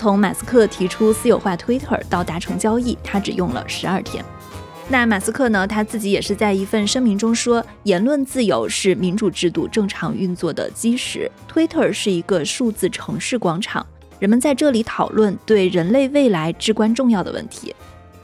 从马斯克提出私有化 Twitter 到达成交易，他只用了十二天。那马斯克呢？他自己也是在一份声明中说，言论自由是民主制度正常运作的基石。Twitter 是一个数字城市广场，人们在这里讨论对人类未来至关重要的问题。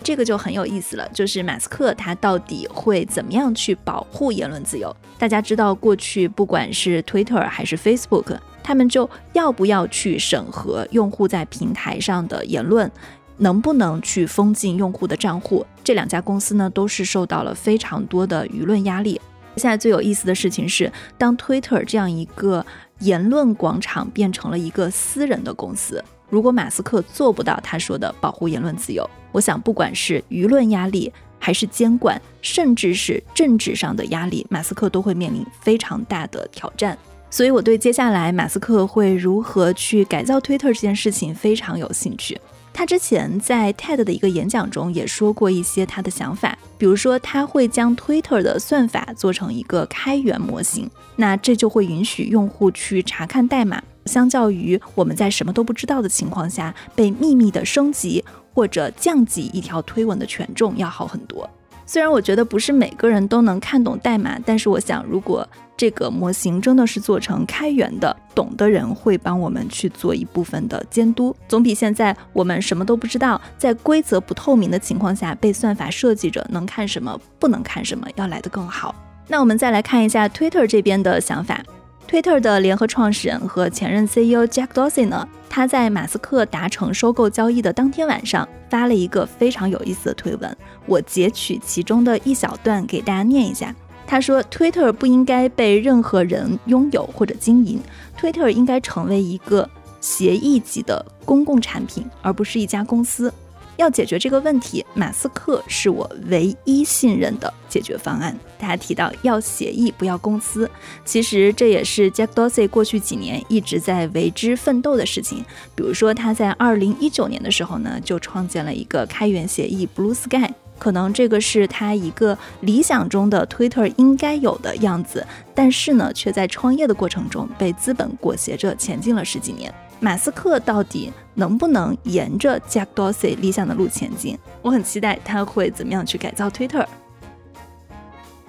这个就很有意思了，就是马斯克他到底会怎么样去保护言论自由？大家知道，过去不管是 Twitter 还是 Facebook，他们就要不要去审核用户在平台上的言论？能不能去封禁用户的账户？这两家公司呢，都是受到了非常多的舆论压力。现在最有意思的事情是，当 Twitter 这样一个言论广场变成了一个私人的公司，如果马斯克做不到他说的保护言论自由，我想不管是舆论压力，还是监管，甚至是政治上的压力，马斯克都会面临非常大的挑战。所以，我对接下来马斯克会如何去改造 Twitter 这件事情非常有兴趣。他之前在 TED 的一个演讲中也说过一些他的想法，比如说他会将 Twitter 的算法做成一个开源模型，那这就会允许用户去查看代码，相较于我们在什么都不知道的情况下被秘密的升级或者降级一条推文的权重要好很多。虽然我觉得不是每个人都能看懂代码，但是我想如果这个模型真的是做成开源的，懂的人会帮我们去做一部分的监督，总比现在我们什么都不知道，在规则不透明的情况下被算法设计着能看什么不能看什么要来得更好。那我们再来看一下 Twitter 这边的想法，Twitter 的联合创始人和前任 CEO Jack Dorsey 呢，他在马斯克达成收购交易的当天晚上发了一个非常有意思的推文，我截取其中的一小段给大家念一下。他说：“Twitter 不应该被任何人拥有或者经营，Twitter 应该成为一个协议级的公共产品，而不是一家公司。要解决这个问题，马斯克是我唯一信任的解决方案。”大家提到要协议，不要公司，其实这也是 Jack Dorsey 过去几年一直在为之奋斗的事情。比如说，他在2019年的时候呢，就创建了一个开源协议 Blue Sky。可能这个是他一个理想中的 Twitter 应该有的样子，但是呢，却在创业的过程中被资本裹挟着前进了十几年。马斯克到底能不能沿着 Jack Dorsey 理想的路前进？我很期待他会怎么样去改造 Twitter。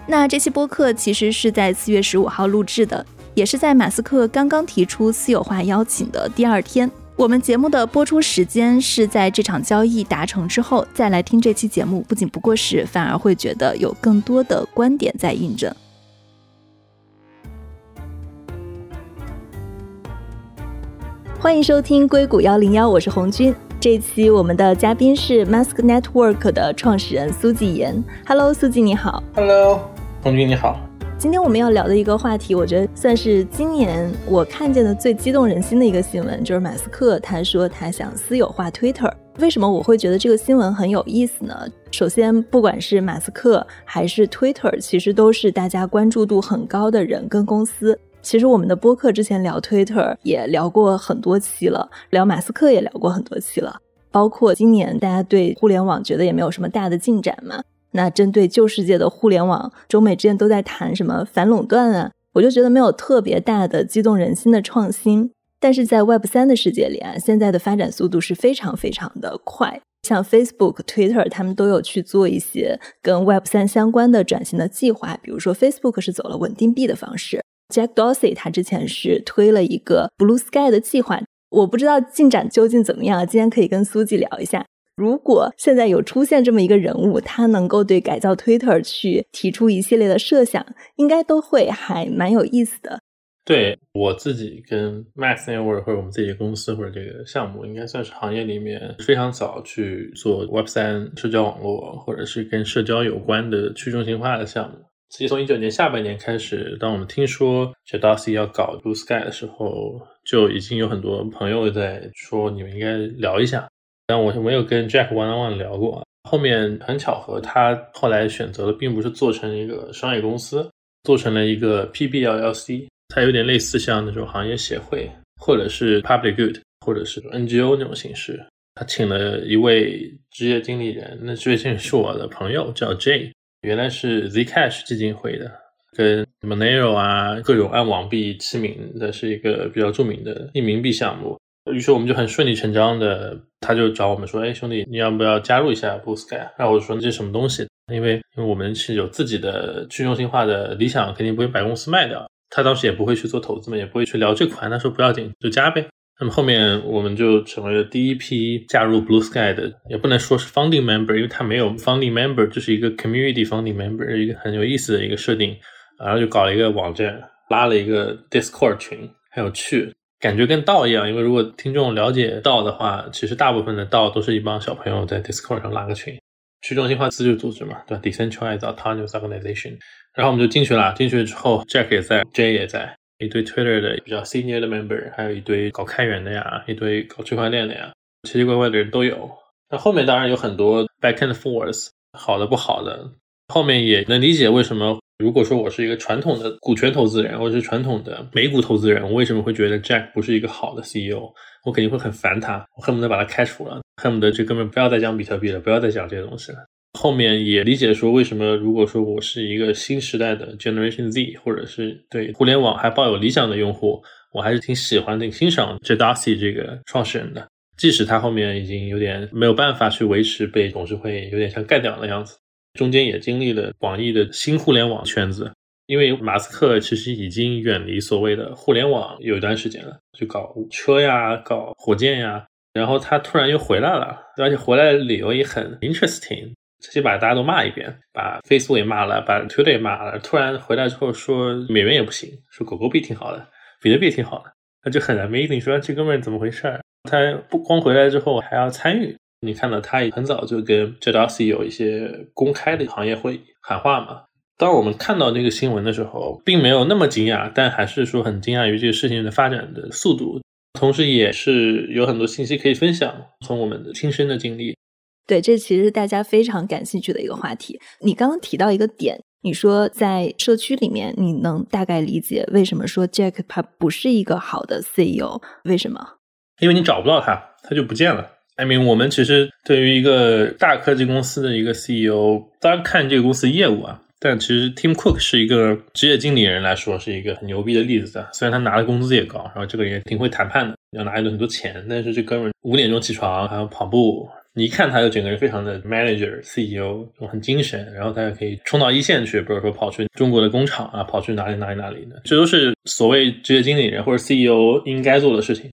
那这期播客其实是在四月十五号录制的，也是在马斯克刚刚提出私有化邀请的第二天。我们节目的播出时间是在这场交易达成之后再来听这期节目，不仅不过时，反而会觉得有更多的观点在印证。欢迎收听硅谷幺零幺，我是红军。这期我们的嘉宾是 Mask Network 的创始人苏纪言。Hello，苏纪你好。Hello，红军你好。今天我们要聊的一个话题，我觉得算是今年我看见的最激动人心的一个新闻，就是马斯克他说他想私有化 Twitter。为什么我会觉得这个新闻很有意思呢？首先，不管是马斯克还是 Twitter，其实都是大家关注度很高的人跟公司。其实我们的播客之前聊 Twitter 也聊过很多期了，聊马斯克也聊过很多期了，包括今年大家对互联网觉得也没有什么大的进展嘛。那针对旧世界的互联网，中美之间都在谈什么反垄断啊？我就觉得没有特别大的激动人心的创新。但是在 Web 三的世界里啊，现在的发展速度是非常非常的快。像 Facebook、Twitter，他们都有去做一些跟 Web 三相关的转型的计划。比如说 Facebook 是走了稳定币的方式，Jack Dorsey 他之前是推了一个 Blue Sky 的计划。我不知道进展究竟怎么样，今天可以跟苏记聊一下。如果现在有出现这么一个人物，他能够对改造 Twitter 去提出一系列的设想，应该都会还蛮有意思的。对我自己跟 Max Network 或者我们自己公司或者这个项目，应该算是行业里面非常早去做 Web 三社交网络或者是跟社交有关的去中心化的项目。其实从一九年下半年开始，当我们听说 j a d o s y 要搞 Blue Sky 的时候，就已经有很多朋友在说你们应该聊一下。但我没有跟 Jack one on one 聊过。后面很巧合，他后来选择的并不是做成一个商业公司，做成了一个 PBLLC。它有点类似像那种行业协会，或者是 Public Good，或者是 NGO 那种形式。他请了一位职业经理人，那职业经理是我的朋友，叫 J，原来是 Zcash 基金会的，跟 Monero 啊各种按网币齐名的，是一个比较著名的匿名币项目。于是我们就很顺理成章的，他就找我们说：“哎，兄弟，你要不要加入一下 Blue Sky？” 然后我说：“这什么东西？”因为因为我们是有自己的去中心化的理想，肯定不会把公司卖掉。他当时也不会去做投资嘛，也不会去聊这款。他说：“不要紧，就加呗。”那么后面我们就成为了第一批加入 Blue Sky 的，也不能说是 founding member，因为他没有 founding member，就是一个 community founding member，一个很有意思的一个设定。然后就搞了一个网站，拉了一个 Discord 群，很有趣。感觉跟道一样，因为如果听众了解道的话，其实大部分的道都是一帮小朋友在 Discord 上拉个群，去中心化自治组织嘛，对吧？Decentralized Autonomous Organization。然后我们就进去了，进去之后，Jack 也在，J 也在，一堆 Twitter 的比较 senior 的 member，还有一堆搞开源的呀，一堆搞区块链的呀，奇奇怪怪的人都有。那后面当然有很多 back and forth，好的不好的，后面也能理解为什么。如果说我是一个传统的股权投资人，或者是传统的美股投资人，我为什么会觉得 Jack 不是一个好的 CEO？我肯定会很烦他，我恨不得把他开除了，恨不得这哥们不要再讲比特币了，不要再讲这些东西了。后面也理解说，为什么如果说我是一个新时代的 Generation Z，或者是对互联网还抱有理想的用户，我还是挺喜欢、挺欣赏 j a d a s i 这个创始人的，即使他后面已经有点没有办法去维持被董事会有点像干掉的样子。中间也经历了广义的新互联网圈子，因为马斯克其实已经远离所谓的互联网有一段时间了，就搞车呀，搞火箭呀，然后他突然又回来了，而且回来的理由也很 interesting，直接把大家都骂一遍，把 Facebook 也骂了，把 Twitter 也骂了，突然回来之后说美元也不行，说狗狗币挺好的，比特币挺好的，那就很 amazing，说这哥们怎么回事？他不光回来之后还要参与。你看到他也很早就跟 j a d a s i 有一些公开的行业会议喊话嘛？当我们看到这个新闻的时候，并没有那么惊讶，但还是说很惊讶于这个事情的发展的速度，同时也是有很多信息可以分享，从我们的亲身的经历。对，这其实是大家非常感兴趣的一个话题。你刚刚提到一个点，你说在社区里面，你能大概理解为什么说 Jack 他不是一个好的 CEO？为什么？因为你找不到他，他就不见了。I mean，我们其实对于一个大科技公司的一个 CEO，当然看这个公司业务啊，但其实 Tim Cook 是一个职业经理人来说，是一个很牛逼的例子。虽然他拿的工资也高，然后这个人也挺会谈判的，要拿一顿很多钱，但是这哥们五点钟起床，还要跑步，你一看他就整个人非常的 manager CEO，很精神，然后他也可以冲到一线去，比如说跑去中国的工厂啊，跑去哪里哪里哪里的，这都是所谓职业经理人或者 CEO 应该做的事情。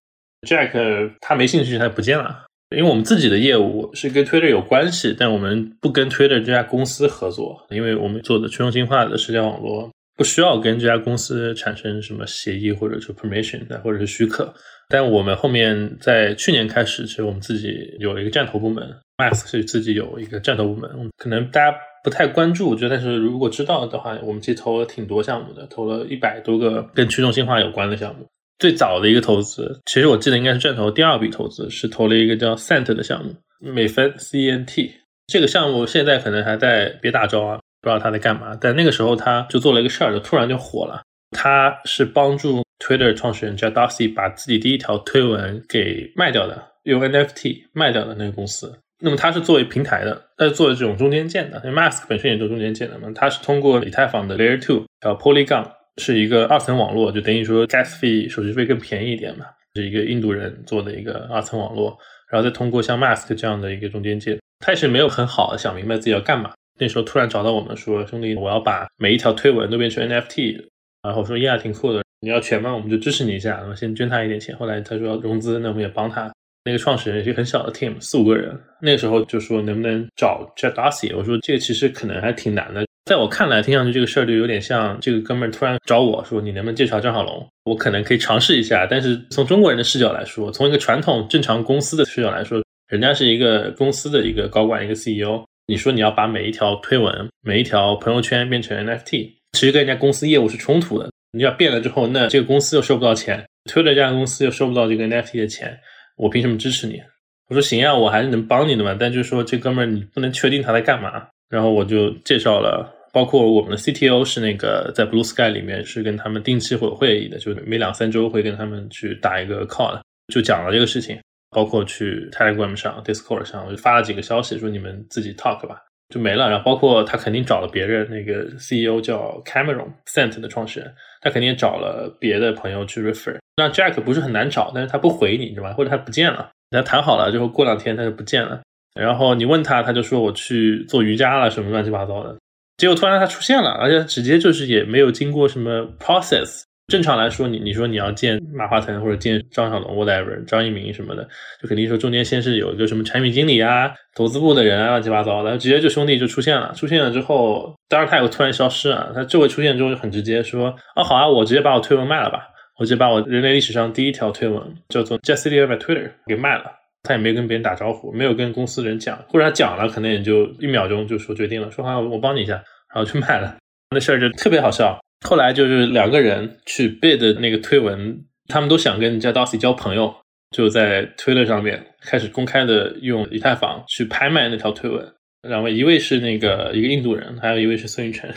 Jack 他没兴趣，他不见了。因为我们自己的业务是跟 Twitter 有关系，但我们不跟 Twitter 这家公司合作，因为我们做的去中心化的社交网络不需要跟这家公司产生什么协议或者是 permission 的或者是许可。但我们后面在去年开始，其实我们自己有了一个战投部门，Max 是自己有一个战投部门，可能大家不太关注，我觉得，但是如果知道的话，我们其实投了挺多项目的，投了一百多个跟去中心化有关的项目。最早的一个投资，其实我记得应该是战投第二笔投资，是投了一个叫 Cent 的项目，美分 C N T 这个项目现在可能还在别大招啊，不知道他在干嘛。但那个时候他就做了一个事儿，就突然就火了。他是帮助 Twitter 创始人叫 Darcy 把自己第一条推文给卖掉的，用 N F T 卖掉的那个公司。那么他是作为平台的，他是做这种中间件的，因为 Mask 本身也做中间件的嘛。他是通过以太坊的 Layer Two 叫 Polygon。是一个二层网络，就等于说 gas fee 手续费更便宜一点嘛，是一个印度人做的一个二层网络，然后再通过像 Mask 这样的一个中间件，他也是没有很好的想明白自己要干嘛。那时候突然找到我们说，兄弟，我要把每一条推文都变成 NFT，然后说耶，挺酷的，你要钱吗？我们就支持你一下，然后先捐他一点钱。后来他说要融资，那我们也帮他。那个创始人是一个很小的 team，四五个人，那个时候就说能不能找 Jack Darcy？我说这个其实可能还挺难的。在我看来，听上去这个事儿就有点像这个哥们儿突然找我说：“你能不能介绍张小龙？”我可能可以尝试一下，但是从中国人的视角来说，从一个传统正常公司的视角来说，人家是一个公司的一个高管，一个 CEO。你说你要把每一条推文、每一条朋友圈变成 NFT，其实跟人家公司业务是冲突的。你要变了之后，那这个公司又收不到钱，推了这家公司又收不到这个 NFT 的钱，我凭什么支持你？我说行啊，我还是能帮你的嘛，但就是说这哥们儿你不能确定他在干嘛。然后我就介绍了，包括我们的 CTO 是那个在 Blue Sky 里面是跟他们定期会有会议的，就每两三周会跟他们去打一个 call，就讲了这个事情，包括去 Telegram 上、Discord 上，我就发了几个消息说你们自己 talk 吧，就没了。然后包括他肯定找了别人，那个 CEO 叫 Cameron Cent 的创始人，他肯定也找了别的朋友去 refer。那 Jack 不是很难找，但是他不回你，对吧？或者他不见了，他谈好了之后过两天他就不见了，然后你问他，他就说我去做瑜伽了，什么乱七八糟的。结果突然他出现了，而且直接就是也没有经过什么 process。正常来说，你你说你要见马化腾或者见张小龙 whatever 张一鸣什么的，就肯定说中间先是有一个什么产品经理啊、投资部的人啊，乱七八糟的，直接就兄弟就出现了。出现了之后，当然他也会突然消失啊，他这回出现之后就很直接说，哦好啊，我直接把我推文卖了吧，我直接把我人类历史上第一条推文叫做 Just Leave My Twitter 给卖了。他也没跟别人打招呼，没有跟公司人讲，或者他讲了，可能也就一秒钟就说决定了，说好我帮你一下，然后去卖了。那事儿就特别好笑。后来就是两个人去 bid 那个推文，他们都想跟 j a d o s i 交朋友，就在 Twitter 上面开始公开的用以太坊去拍卖那条推文。两位，一位是那个一个印度人，还有一位是孙雨晨，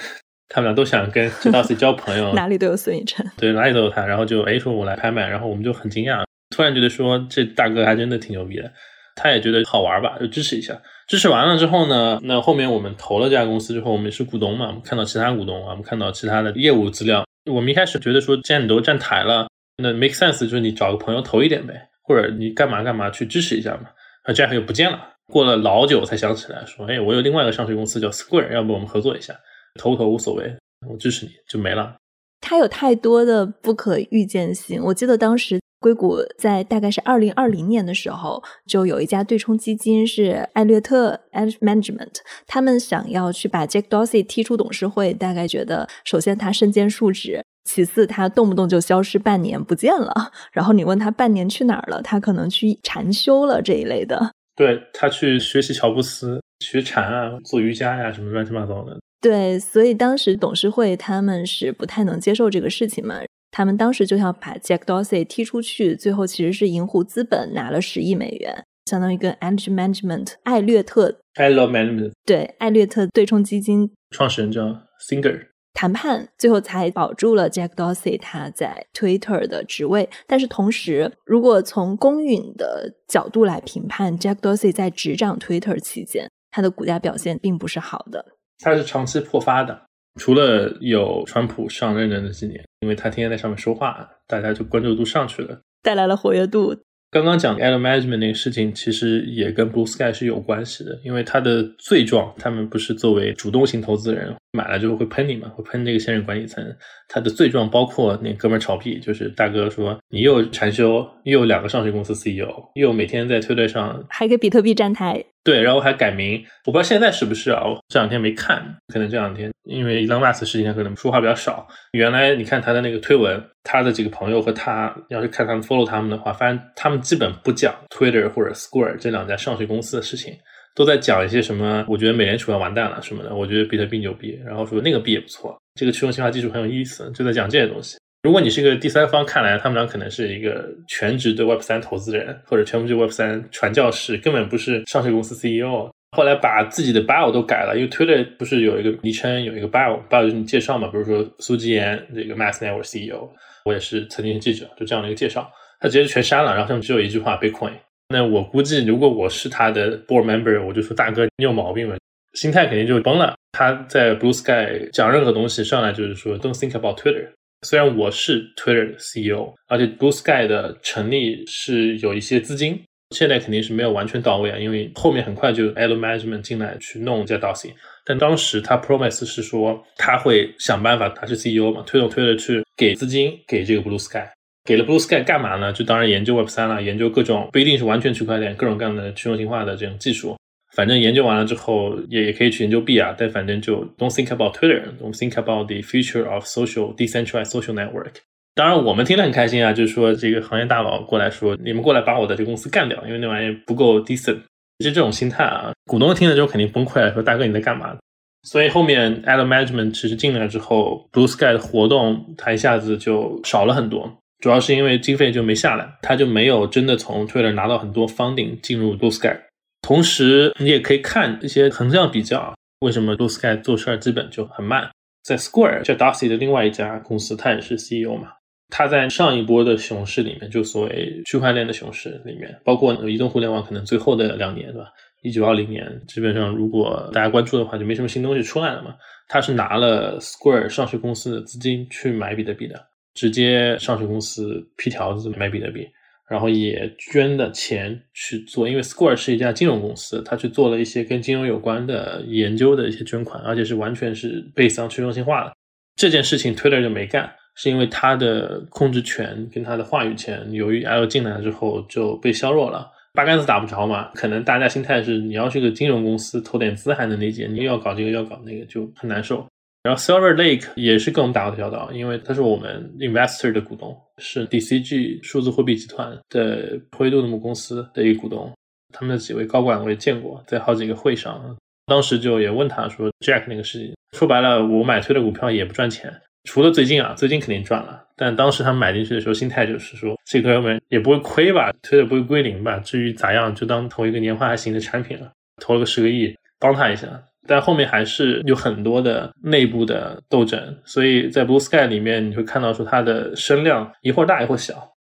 他们俩都想跟 d o s i 交朋友。哪里都有孙雨晨，对，哪里都有他。然后就哎说我来拍卖，然后我们就很惊讶，突然觉得说这大哥还真的挺牛逼的。他也觉得好玩吧，就支持一下。支持完了之后呢，那后面我们投了这家公司之后，我们也是股东嘛，我们看到其他股东啊，我们看到其他的业务资料。我们一开始觉得说，既然你都站台了，那 make sense 就是你找个朋友投一点呗，或者你干嘛干嘛去支持一下嘛。啊，Jack 又不见了，过了老久才想起来说，哎，我有另外一个上市公司叫 Square，要不我们合作一下，投不投无所谓，我支持你就没了。他有太多的不可预见性，我记得当时。硅谷在大概是二零二零年的时候，就有一家对冲基金是艾略特 （Edge Management），他们想要去把 Jack Dorsey 踢出董事会。大概觉得，首先他身兼数职，其次他动不动就消失半年不见了。然后你问他半年去哪儿了，他可能去禅修了这一类的。对他去学习乔布斯，学禅啊，做瑜伽呀，什么乱七八糟的。对，所以当时董事会他们是不太能接受这个事情嘛。他们当时就要把 Jack Dorsey 踢出去，最后其实是银湖资本拿了十亿美元，相当于跟 Edge Management 艾略特 e l Management 对艾略特对冲基金创始人叫 Singer 谈判，最后才保住了 Jack Dorsey 他在 Twitter 的职位。但是同时，如果从公允的角度来评判，Jack Dorsey 在执掌 Twitter 期间，他的股价表现并不是好的，他是长期破发的。除了有川普上任的那几年，因为他天天在上面说话，大家就关注度上去了，带来了活跃度。刚刚讲 Adam Management 那个事情，其实也跟 Blue Sky 是有关系的，因为他的罪状，他们不是作为主动型投资人买了之后会喷你嘛，会喷这个现任管理层。他的罪状包括那哥们儿炒币，就是大哥说你又禅修，又有两个上市公司 CEO，又每天在推特上还给比特币站台。对，然后还改名，我不知道现在是不是啊？我这两天没看，可能这两天因为 Elon Musk 事情，他可能说话比较少。原来你看他的那个推文，他的几个朋友和他，要是看他们 follow 他们的话，发现他们基本不讲 Twitter 或者 Square 这两家上市公司的事情，都在讲一些什么，我觉得美联储要完蛋了什么的，我觉得比特币牛逼，然后说那个币也不错，这个去中心化技术很有意思，就在讲这些东西。如果你是一个第三方，看来他们俩可能是一个全职的 Web 三投资人，或者全部就 Web 三传教士，根本不是上市公司 CEO。后来把自己的 bio 都改了，因为 Twitter 不是有一个昵称，有一个 bio，bio 就是你介绍嘛。比如说苏吉言，这个 Mass Network CEO，我也是曾经是记者，就这样的一个介绍，他直接全删了，然后上面只有一句话 Bitcoin。那我估计，如果我是他的 board member，我就说大哥你有毛病了，心态肯定就崩了。他在 Blue Sky 讲任何东西上来就是说 Don't think about Twitter。虽然我是 Twitter 的 CEO，而且 Blue Sky 的成立是有一些资金，现在肯定是没有完全到位啊，因为后面很快就 Elon Management 进来去弄这 Dorsey。但当时他 promise 是说他会想办法，他是 CEO 嘛，推动 Twitter 去给资金给这个 Blue Sky，给了 Blue Sky 干嘛呢？就当然研究 Web 三了，研究各种不一定是完全区块链，各种各样的去中心化的这种技术。反正研究完了之后，也也可以去研究币啊，但反正就 don't think about Twitter，don't think about the future of social decentralized social network。当然，我们听得很开心啊，就是说这个行业大佬过来说，你们过来把我的这个公司干掉，因为那玩意不够 decent。就这种心态啊，股东听了之后肯定崩溃了，说大哥你在干嘛？所以后面 Adam Management 其实进来之后，Blue Sky 的活动它一下子就少了很多，主要是因为经费就没下来，他就没有真的从 Twitter 拿到很多 funding 进入 Blue Sky。同时，你也可以看一些横向比较，为什么 Blue Sky 做事儿基本就很慢？在 Square 叫 Darcy 的另外一家公司，他也是 CEO 嘛。他在上一波的熊市里面，就所谓区块链的熊市里面，包括移动互联网可能最后的两年，对吧？一九二零年，基本上如果大家关注的话，就没什么新东西出来了嘛。他是拿了 Square 上市公司的资金去买比特币的，直接上市公司批条子买比特币，然后也捐的钱去做，因为 Square 是一家金融公司，他去做了一些跟金融有关的研究的一些捐款，而且是完全是 base 去中心化的。这件事情 Twitter 就没干，是因为他的控制权跟他的话语权，由于 L 进来了之后就被削弱了。八竿子打不着嘛，可能大家心态是你要是个金融公司投点资还能理解，你又要搞这个要搞那个就很难受。然后 Silver Lake 也是跟我们打过交道，因为他是我们 investor 的股东，是 DCG 数字货币集团的灰度的母公司的一个股东。他们的几位高管我也见过，在好几个会上，当时就也问他说 Jack 那个事情，说白了，我买推的股票也不赚钱。除了最近啊，最近肯定赚了，但当时他们买进去的时候，心态就是说，这哥们也不会亏吧，推的不会归零吧，至于咋样，就当投一个年化还行的产品了，投了个十个亿，帮他一下。但后面还是有很多的内部的斗争，所以在 Blue Sky 里面，你会看到说它的声量一会儿大一会儿小，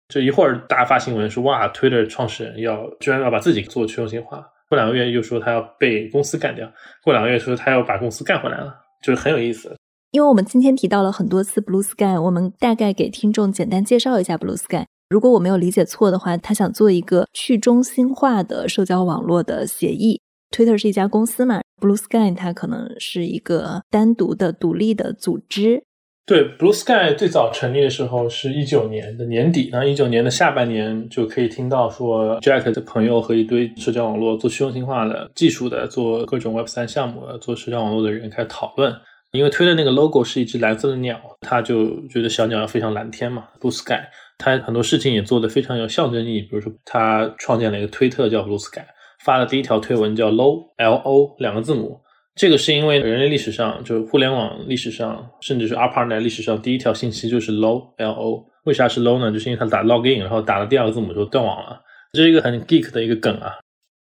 就一会儿大发新闻说哇，Twitter 创始人要居然要把自己做去中心化，过两个月又说他要被公司干掉，过两个月说他要把公司干回来了，就是很有意思。因为我们今天提到了很多次 Blue Sky，我们大概给听众简单介绍一下 Blue Sky。如果我没有理解错的话，他想做一个去中心化的社交网络的协议。Twitter 是一家公司嘛，Blue Sky 它可能是一个单独的、独立的组织。对，Blue Sky 最早成立的时候是一九年的年底，然后一九年的下半年就可以听到说，Jack 的朋友和一堆社交网络做去中心化的技术的、做各种 Web 三项目的、做社交网络的人开始讨论。因为推的那个 logo 是一只蓝色的鸟，他就觉得小鸟要飞向蓝天嘛。Blue Sky，他很多事情也做得非常有象征意义。比如说，他创建了一个推特叫 Blue Sky，发了第一条推文叫 Low L O 两个字母。这个是因为人类历史上，就是互联网历史上，甚至是 ARPANET 历史上第一条信息就是 Low L O。为啥是 Low 呢？就是因为他打 login，然后打了第二个字母就断网了。这是一个很 geek 的一个梗啊。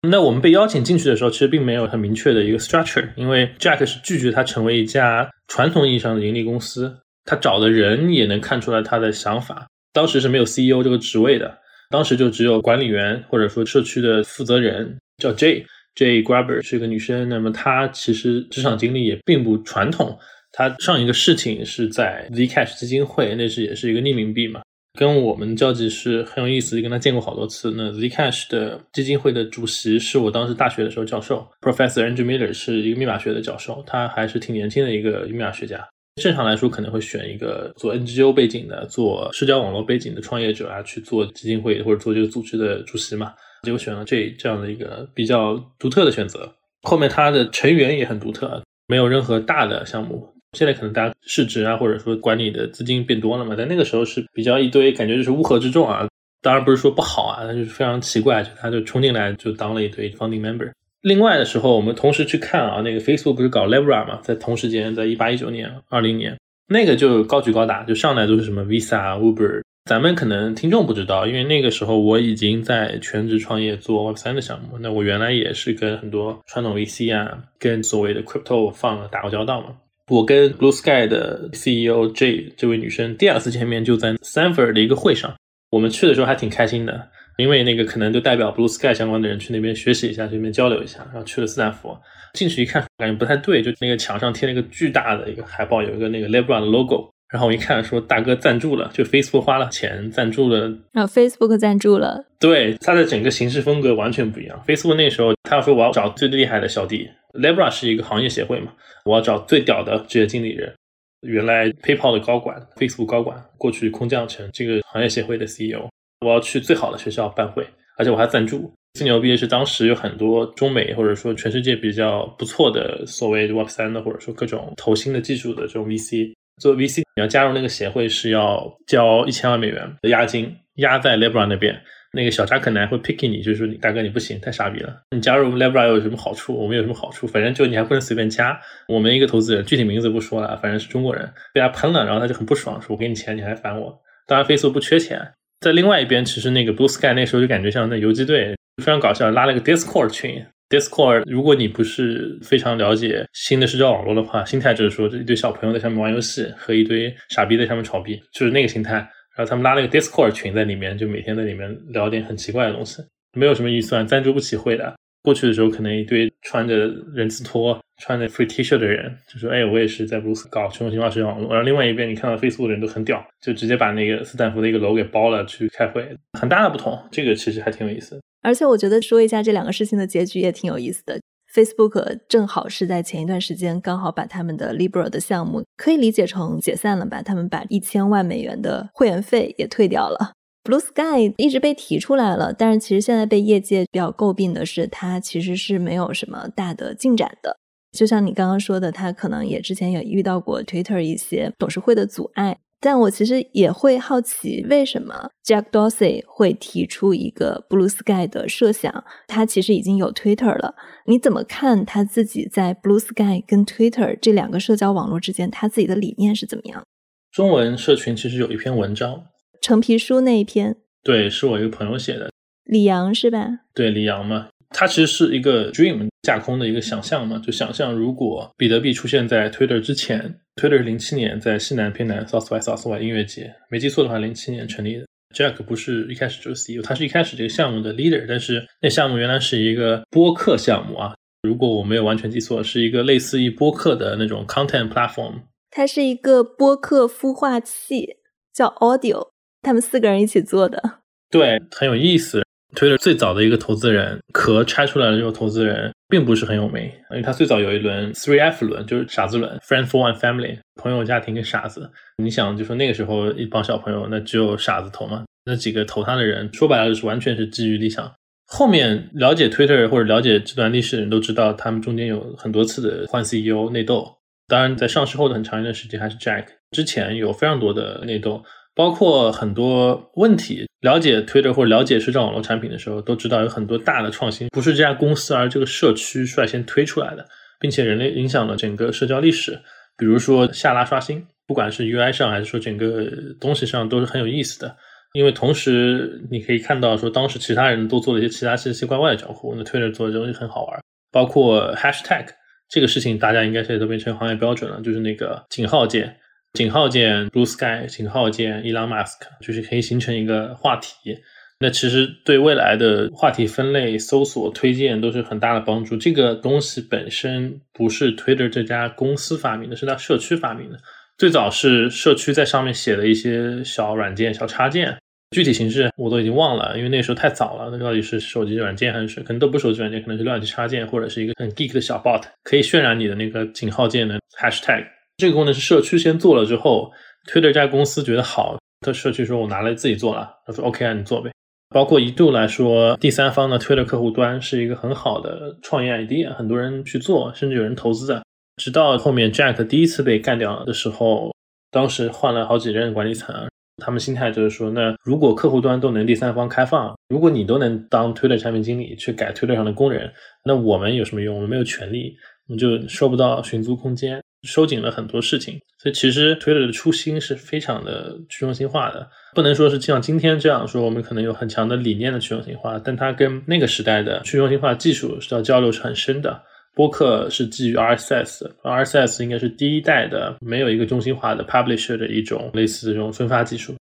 那我们被邀请进去的时候，其实并没有很明确的一个 structure，因为 Jack 是拒绝他成为一家传统意义上的盈利公司。他找的人也能看出来他的想法。当时是没有 CEO 这个职位的，当时就只有管理员或者说社区的负责人，叫 J J Grabber 是一个女生。那么她其实职场经历也并不传统。她上一个事情是在 Zcash 基金会，那是也是一个匿名币嘛。跟我们交集是很有意思，跟他见过好多次。那 Zcash 的基金会的主席是我当时大学的时候教授，Professor Andrew Miller 是一个密码学的教授，他还是挺年轻的一个密码学家。正常来说，可能会选一个做 NGO 背景的、做社交网络背景的创业者啊，去做基金会或者做这个组织的主席嘛。结果选了这这样的一个比较独特的选择。后面他的成员也很独特，没有任何大的项目。现在可能大家市值啊，或者说管理的资金变多了嘛，在那个时候是比较一堆，感觉就是乌合之众啊。当然不是说不好啊，那就是非常奇怪，就他就冲进来就当了一堆 founding member。另外的时候，我们同时去看啊，那个 Facebook 不是搞 Libra 嘛，在同时间，在一八一九年、二零年，那个就高举高打，就上来都是什么 Visa、Uber。咱们可能听众不知道，因为那个时候我已经在全职创业做 Web 三的项目，那我原来也是跟很多传统 VC 啊，跟所谓的 Crypto 放打过交道嘛。我跟 Blue Sky 的 CEO J 这位女生第二次见面就在 Stanford 的一个会上，我们去的时候还挺开心的，因为那个可能就代表 Blue Sky 相关的人去那边学习一下，去那边交流一下，然后去了斯坦福，进去一看感觉不太对，就那个墙上贴了一个巨大的一个海报，有一个那个 Libra 的 logo，然后我一看说大哥赞助了，就 Facebook 花了钱赞助了，啊 Facebook 赞助了，对，它的整个形式风格完全不一样。Facebook 那时候他要说我要找最厉害的小弟。Libra 是一个行业协会嘛，我要找最屌的职业经理人。原来 PayPal 的高管、Facebook 高管，过去空降成这个行业协会的 CEO。我要去最好的学校办会，而且我还赞助。最牛逼的是，当时有很多中美或者说全世界比较不错的所谓 Web 三的，或者说各种投新的技术的这种 VC。做 VC，你要加入那个协会是要交一千万美元的押金，押在 Libra 那边。那个小扎可能会 picking 你，就是说你大哥你不行，太傻逼了。你加入 Libra 有什么好处？我们有什么好处？反正就你还不能随便加。我们一个投资人，具体名字不说了，反正是中国人，被他喷了，然后他就很不爽，说我给你钱，你还烦我。当然，Facebook 不缺钱。在另外一边，其实那个 Blue Sky 那时候就感觉像那游击队，非常搞笑，拉了个 Discord 群。Discord 如果你不是非常了解新的社交网络的话，心态就是说这一堆小朋友在上面玩游戏，和一堆傻逼在上面炒币，就是那个心态。然后他们拉了个 Discord 群在里面，就每天在里面聊点很奇怪的东西，没有什么预算，赞助不起会的。过去的时候，可能一堆穿着人字拖、穿着 free T 恤的人就说：“哎，我也是在布鲁斯搞去中心化社交网络。”然后另外一边，你看到 Facebook 的人都很屌，就直接把那个斯坦福的一个楼给包了去开会，很大的不同。这个其实还挺有意思。而且我觉得说一下这两个事情的结局也挺有意思的。Facebook 正好是在前一段时间刚好把他们的 Libra 的项目可以理解成解散了吧？他们把一千万美元的会员费也退掉了。Blue Sky 一直被提出来了，但是其实现在被业界比较诟病的是，它其实是没有什么大的进展的。就像你刚刚说的，它可能也之前也遇到过 Twitter 一些董事会的阻碍。但我其实也会好奇，为什么 Jack Dorsey 会提出一个 Blue Sky 的设想？他其实已经有 Twitter 了，你怎么看他自己在 Blue Sky 跟 Twitter 这两个社交网络之间，他自己的理念是怎么样？中文社群其实有一篇文章。橙皮书那一篇，对，是我一个朋友写的，李阳是吧？对，李阳嘛，他其实是一个 dream 架空的一个想象嘛，就想象如果比特币出现在 Twitter 之前，Twitter 是零七年在西南偏南 South by South by 音乐节，没记错的话，零七年成立的。Jack 不是一开始就是 CEO，他是一开始这个项目的 leader，但是那项目原来是一个播客项目啊，如果我没有完全记错，是一个类似于播客的那种 content platform，它是一个播客孵化器，叫 Audio。他们四个人一起做的，对，很有意思。Twitter 最早的一个投资人壳拆出来的这个投资人并不是很有名，因为他最早有一轮 Three F 轮，就是傻子轮，Friend for One Family，朋友、家庭跟傻子。你想，就说那个时候一帮小朋友，那只有傻子投嘛？那几个投他的人，说白了就是完全是基于理想。后面了解 Twitter 或者了解这段历史的人都知道，他们中间有很多次的换 CEO 内斗。当然，在上市后的很长一段时间，还是 Jack 之前有非常多的内斗。包括很多问题，了解 Twitter 或者了解社交网络产品的时候，都知道有很多大的创新不是这家公司，而这个社区率先推出来的，并且人类影响了整个社交历史。比如说下拉刷新，不管是 UI 上还是说整个东西上，都是很有意思的。因为同时你可以看到说，当时其他人都做了一些其他奇奇怪怪的交互，那 Twitter 做的东西很好玩。包括 Hashtag 这个事情，大家应该现在都变成行业标准了，就是那个井号键。井号键 Blue Sky，井号键 Elon Musk，就是可以形成一个话题。那其实对未来的话题分类、搜索、推荐都是很大的帮助。这个东西本身不是 Twitter 这家公司发明的，是它社区发明的。最早是社区在上面写的一些小软件、小插件，具体形式我都已经忘了，因为那时候太早了。那到底是手机软件还是可能都不是手机软件，可能是浏览器插件，或者是一个很 geek 的小 bot，可以渲染你的那个井号键的 hashtag。这个功能是社区先做了之后，Twitter 这家公司觉得好，他社区说我拿来自己做了，他说 OK 啊，你做呗。包括一度来说，第三方的 Twitter 客户端是一个很好的创业 idea，很多人去做，甚至有人投资的。直到后面 Jack 第一次被干掉的时候，当时换了好几任管理层，他们心态就是说，那如果客户端都能第三方开放，如果你都能当 Twitter 产品经理去改 Twitter 上的工人，那我们有什么用？我们没有权利，我们就收不到寻租空间。收紧了很多事情，所以其实 Twitter 的初心是非常的去中心化的，不能说是像今天这样说，我们可能有很强的理念的去中心化，但它跟那个时代的去中心化技术是要交流是很深的。播客是基于 RSS，RSS 应该是第一代的没有一个中心化的 publisher 的一种类似这种分发技术。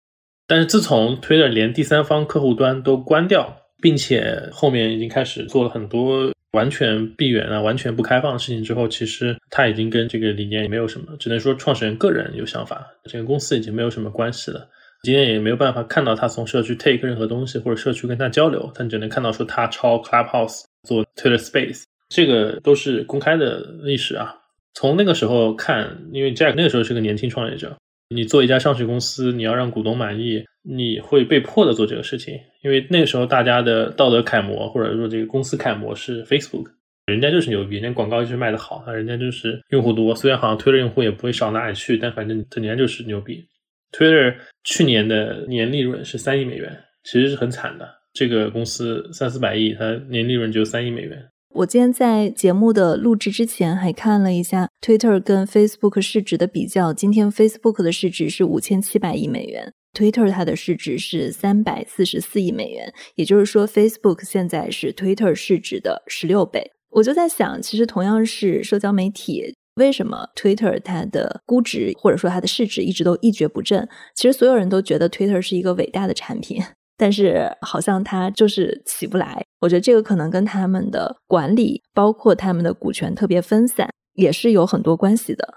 但是自从 Twitter 连第三方客户端都关掉，并且后面已经开始做了很多。完全闭源啊，完全不开放的事情之后，其实他已经跟这个理念也没有什么，只能说创始人个人有想法，整个公司已经没有什么关系了。今天也没有办法看到他从社区 take 任何东西，或者社区跟他交流，但只能看到说他抄 Clubhouse 做 Twitter Space，这个都是公开的历史啊。从那个时候看，因为 Jack 那个时候是个年轻创业者。你做一家上市公司，你要让股东满意，你会被迫的做这个事情，因为那个时候大家的道德楷模或者说这个公司楷模是 Facebook，人家就是牛逼，人家广告就是卖的好，啊，人家就是用户多，虽然好像 Twitter 用户也不会少哪里去，但反正人家就是牛逼。Twitter 去年的年利润是三亿美元，其实是很惨的，这个公司三四百亿，它年利润只有三亿美元。我今天在节目的录制之前还看了一下 Twitter 跟 Facebook 市值的比较。今天 Facebook 的市值是五千七百亿美元，Twitter 它的市值是三百四十四亿美元。也就是说，Facebook 现在是 Twitter 市值的十六倍。我就在想，其实同样是社交媒体，为什么 Twitter 它的估值或者说它的市值一直都一蹶不振？其实所有人都觉得 Twitter 是一个伟大的产品。但是好像他就是起不来。我觉得这个可能跟他们的管理，包括他们的股权特别分散，也是有很多关系的。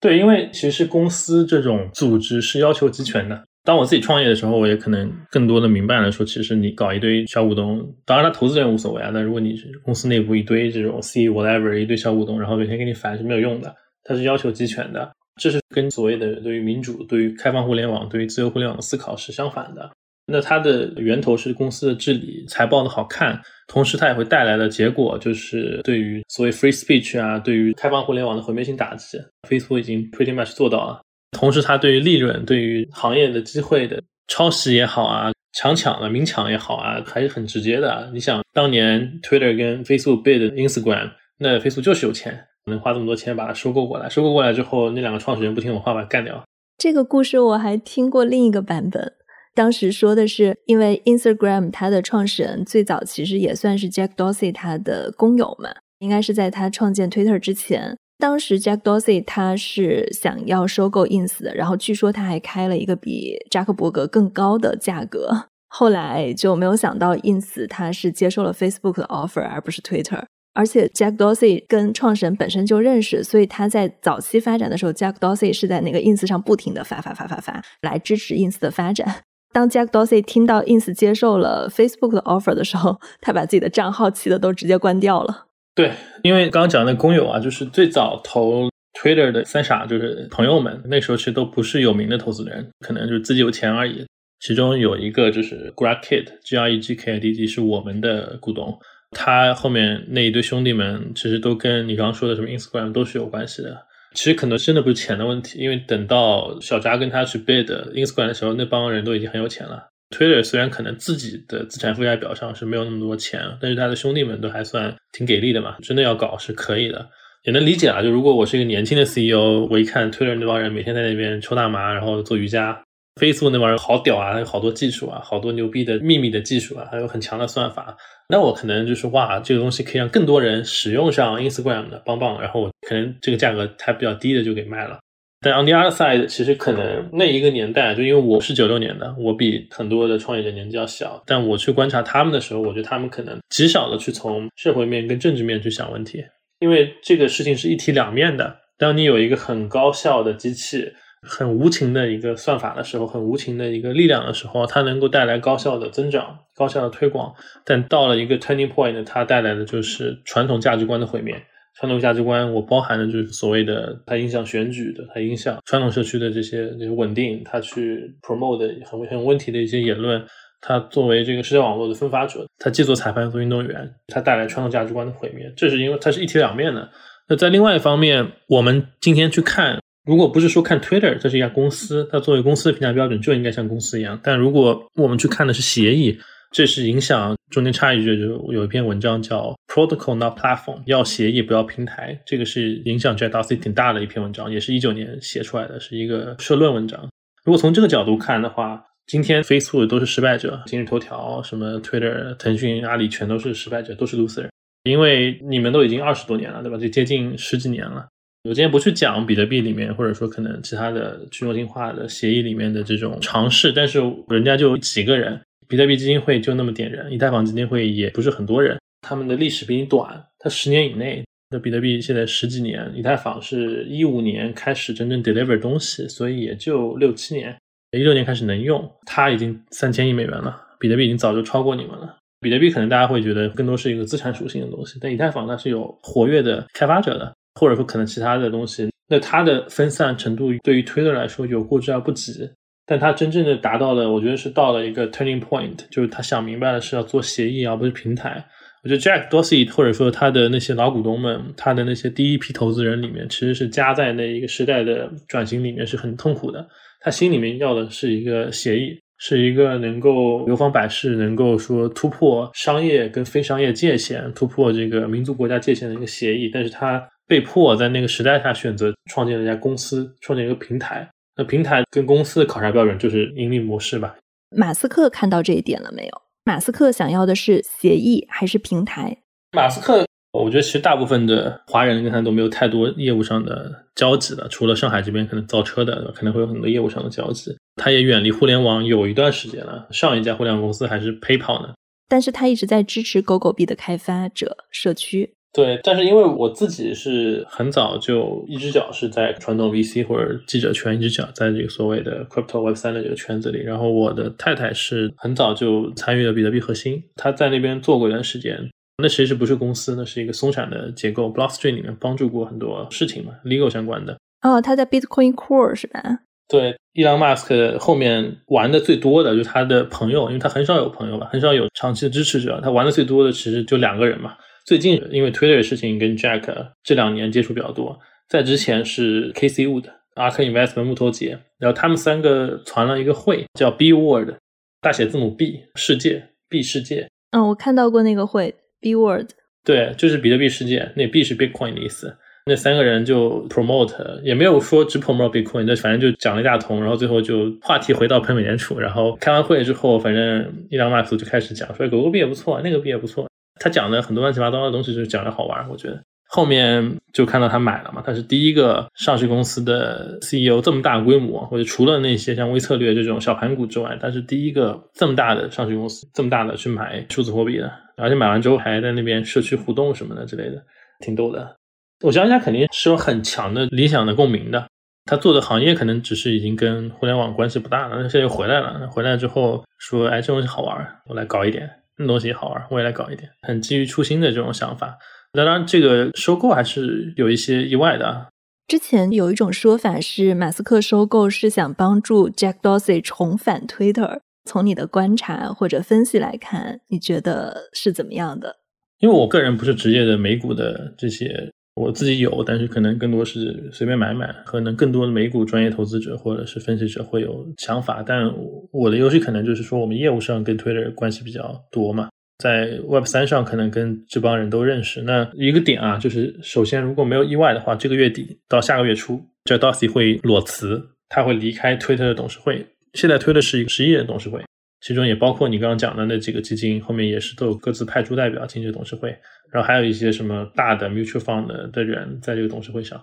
对，因为其实公司这种组织是要求集权的。当我自己创业的时候，我也可能更多的明白了，说其实你搞一堆小股东，当然他投资人无所谓啊。但如果你是公司内部一堆这种 C whatever 一堆小股东，然后每天给你烦是没有用的。它是要求集权的，这是跟所谓的对于民主、对于开放互联网、对于自由互联网的思考是相反的。那它的源头是公司的治理、财报的好看，同时它也会带来的结果就是对于所谓 free speech 啊，对于开放互联网的毁灭性打击。Facebook 已经 pretty much 做到了。同时，它对于利润、对于行业的机会的抄袭也好啊，强抢啊、明抢也好啊，还是很直接的。你想，当年 Twitter 跟 Facebook bid Instagram，那 Facebook 就是有钱，能花这么多钱把它收购过来。收购过来之后，那两个创始人不听我话，把它干掉。这个故事我还听过另一个版本。当时说的是，因为 Instagram 它的创始人最早其实也算是 Jack Dorsey 他的工友们，应该是在他创建 Twitter 之前。当时 Jack Dorsey 他是想要收购 Ins 的，然后据说他还开了一个比扎克伯格更高的价格。后来就没有想到 Ins 他是接受了 Facebook 的 offer 而不是 Twitter，而且 Jack Dorsey 跟创始人本身就认识，所以他在早期发展的时候，Jack Dorsey 是在那个 Ins 上不停的发发发发发来支持 Ins 的发展。当 Jack Dorsey 听到 Ins 接受了 Facebook 的 offer 的时候，他把自己的账号气的都直接关掉了。对，因为刚刚讲的工友啊，就是最早投 Twitter 的三傻，就是朋友们，那时候其实都不是有名的投资人，可能就是自己有钱而已。其中有一个就是 Greg Kidd，G R E G K I D D 是我们的股东，他后面那一堆兄弟们其实都跟你刚刚说的什么 Instagram 都是有关系的。其实可能真的不是钱的问题，因为等到小扎跟他去 bid Instagram 的时候，那帮人都已经很有钱了。Twitter 虽然可能自己的资产负债表上是没有那么多钱，但是他的兄弟们都还算挺给力的嘛，真的要搞是可以的，也能理解啊。就如果我是一个年轻的 CEO，我一看 Twitter 那帮人每天在那边抽大麻，然后做瑜伽，Facebook 那帮人好屌啊，有好多技术啊，好多牛逼的秘密的技术啊，还有很强的算法，那我可能就是哇，这个东西可以让更多人使用上 Instagram 的，棒棒，然后我可能这个价格还比较低的就给卖了。但 on the other side，其实可能那一个年代，就因为我是九六年的，我比很多的创业者年纪要小。但我去观察他们的时候，我觉得他们可能极少的去从社会面跟政治面去想问题，因为这个事情是一体两面的。当你有一个很高效的机器，很无情的一个算法的时候，很无情的一个力量的时候，它能够带来高效的增长、高效的推广。但到了一个 turning point，它带来的就是传统价值观的毁灭。传统价值观，我包含的就是所谓的它影响选举的，它影响传统社区的这些这些稳定，它去 promote 的很很问题的一些言论，它作为这个社交网络的分发者，它既做裁判又做运动员，它带来传统价值观的毁灭，这是因为它是一体两面的。那在另外一方面，我们今天去看，如果不是说看 Twitter，这是一家公司，它作为公司的评价标准就应该像公司一样，但如果我们去看的是协议。这是影响中间插一句，就有一篇文章叫 Protocol Not Platform，要协议不要平台。这个是影响 Jack Dorsey 挺大的一篇文章，也是一九年写出来的，是一个社论文章。如果从这个角度看的话，今天 Facebook 都是失败者，今日头条、什么 Twitter、腾讯、阿里全都是失败者，都是 loser。因为你们都已经二十多年了，对吧？就接近十几年了。我今天不去讲比特币里面，或者说可能其他的去中心化的协议里面的这种尝试，但是人家就几个人。比特币基金会就那么点人，以太坊基金会也不是很多人，他们的历史比你短，它十年以内。那比特币现在十几年，以太坊是一五年开始真正 deliver 东西，所以也就六七年，一六年开始能用，它已经三千亿美元了，比特币已经早就超过你们了。比特币可能大家会觉得更多是一个资产属性的东西，但以太坊它是有活跃的开发者的，或者说可能其他的东西，那它的分散程度对于 Twitter 来说有过之而不及。但它真正的达到了，我觉得是到了一个 turning point，就是他想明白了是要做协议而不是平台。我觉得 Jack Dorsey 或者说他的那些老股东们，他的那些第一批投资人里面，其实是夹在那一个时代的转型里面是很痛苦的。他心里面要的是一个协议，是一个能够流芳百世、能够说突破商业跟非商业界限、突破这个民族国家界限的一个协议。但是他被迫在那个时代下选择创建了一家公司，创建一个平台。那平台跟公司的考察标准就是盈利模式吧？马斯克看到这一点了没有？马斯克想要的是协议还是平台？马斯克，我觉得其实大部分的华人跟他都没有太多业务上的交集了，除了上海这边可能造车的，可能会有很多业务上的交集。他也远离互联网有一段时间了。上一家互联网公司还是 PayPal 呢，但是他一直在支持狗狗币的开发者社区。对，但是因为我自己是很早就一只脚是在传统 VC 或者记者圈，一只脚在这个所谓的 Crypto Web 三的这个圈子里。然后我的太太是很早就参与了比特币核心，她在那边做过一段时间。那其实不是公司，那是一个松散的结构。Blockstream 里面帮助过很多事情嘛，legal 相关的。哦，他在 Bitcoin Core 是吧？对，伊朗马斯克后面玩的最多的就是他的朋友，因为他很少有朋友吧，很少有长期的支持者。他玩的最多的其实就两个人嘛。最近因为 Twitter 的事情跟 Jack 这两年接触比较多，在之前是 Casey Wood、Ark Investment 木头节，然后他们三个传了一个会，叫 B World，大写字母 B 世界 B 世界。嗯，我看到过那个会 B World。对，就是比特币世界，那 B 是 Bitcoin 的意思。那三个人就 promote，也没有说只 promote Bitcoin，那反正就讲了一大通，然后最后就话题回到喷美联储，然后开完会之后，反正伊朗马斯就开始讲说狗狗币也不错，那个币也不错。他讲的很多乱七八糟的东西，就是讲的好玩。我觉得后面就看到他买了嘛，他是第一个上市公司的 CEO，这么大规模，或者除了那些像微策略这种小盘股之外，他是第一个这么大的上市公司，这么大的去买数字货币的，而且买完之后还在那边社区互动什么的之类的，挺逗的。我相信他肯定是有很强的理想的共鸣的。他做的行业可能只是已经跟互联网关系不大了，那现在又回来了。回来之后说，哎，这东西好玩，我来搞一点。那东西好玩，我也来搞一点，很基于初心的这种想法。当然，这个收购还是有一些意外的。之前有一种说法是，马斯克收购是想帮助 Jack Dorsey 重返 Twitter。从你的观察或者分析来看，你觉得是怎么样的？因为我个人不是职业的美股的这些。我自己有，但是可能更多是随便买买，可能更多的美股专业投资者或者是分析者会有想法。但我的优势可能就是说，我们业务上跟 Twitter 关系比较多嘛，在 Web 三上可能跟这帮人都认识。那一个点啊，就是首先如果没有意外的话，这个月底到下个月初，Jack Dorsey 会裸辞，他会离开 Twitter 的董事会。现在 Twitter 是一个十亿人董事会。其中也包括你刚刚讲的那几个基金，后面也是都有各自派出代表进这个董事会，然后还有一些什么大的 mutual fund 的人在这个董事会上。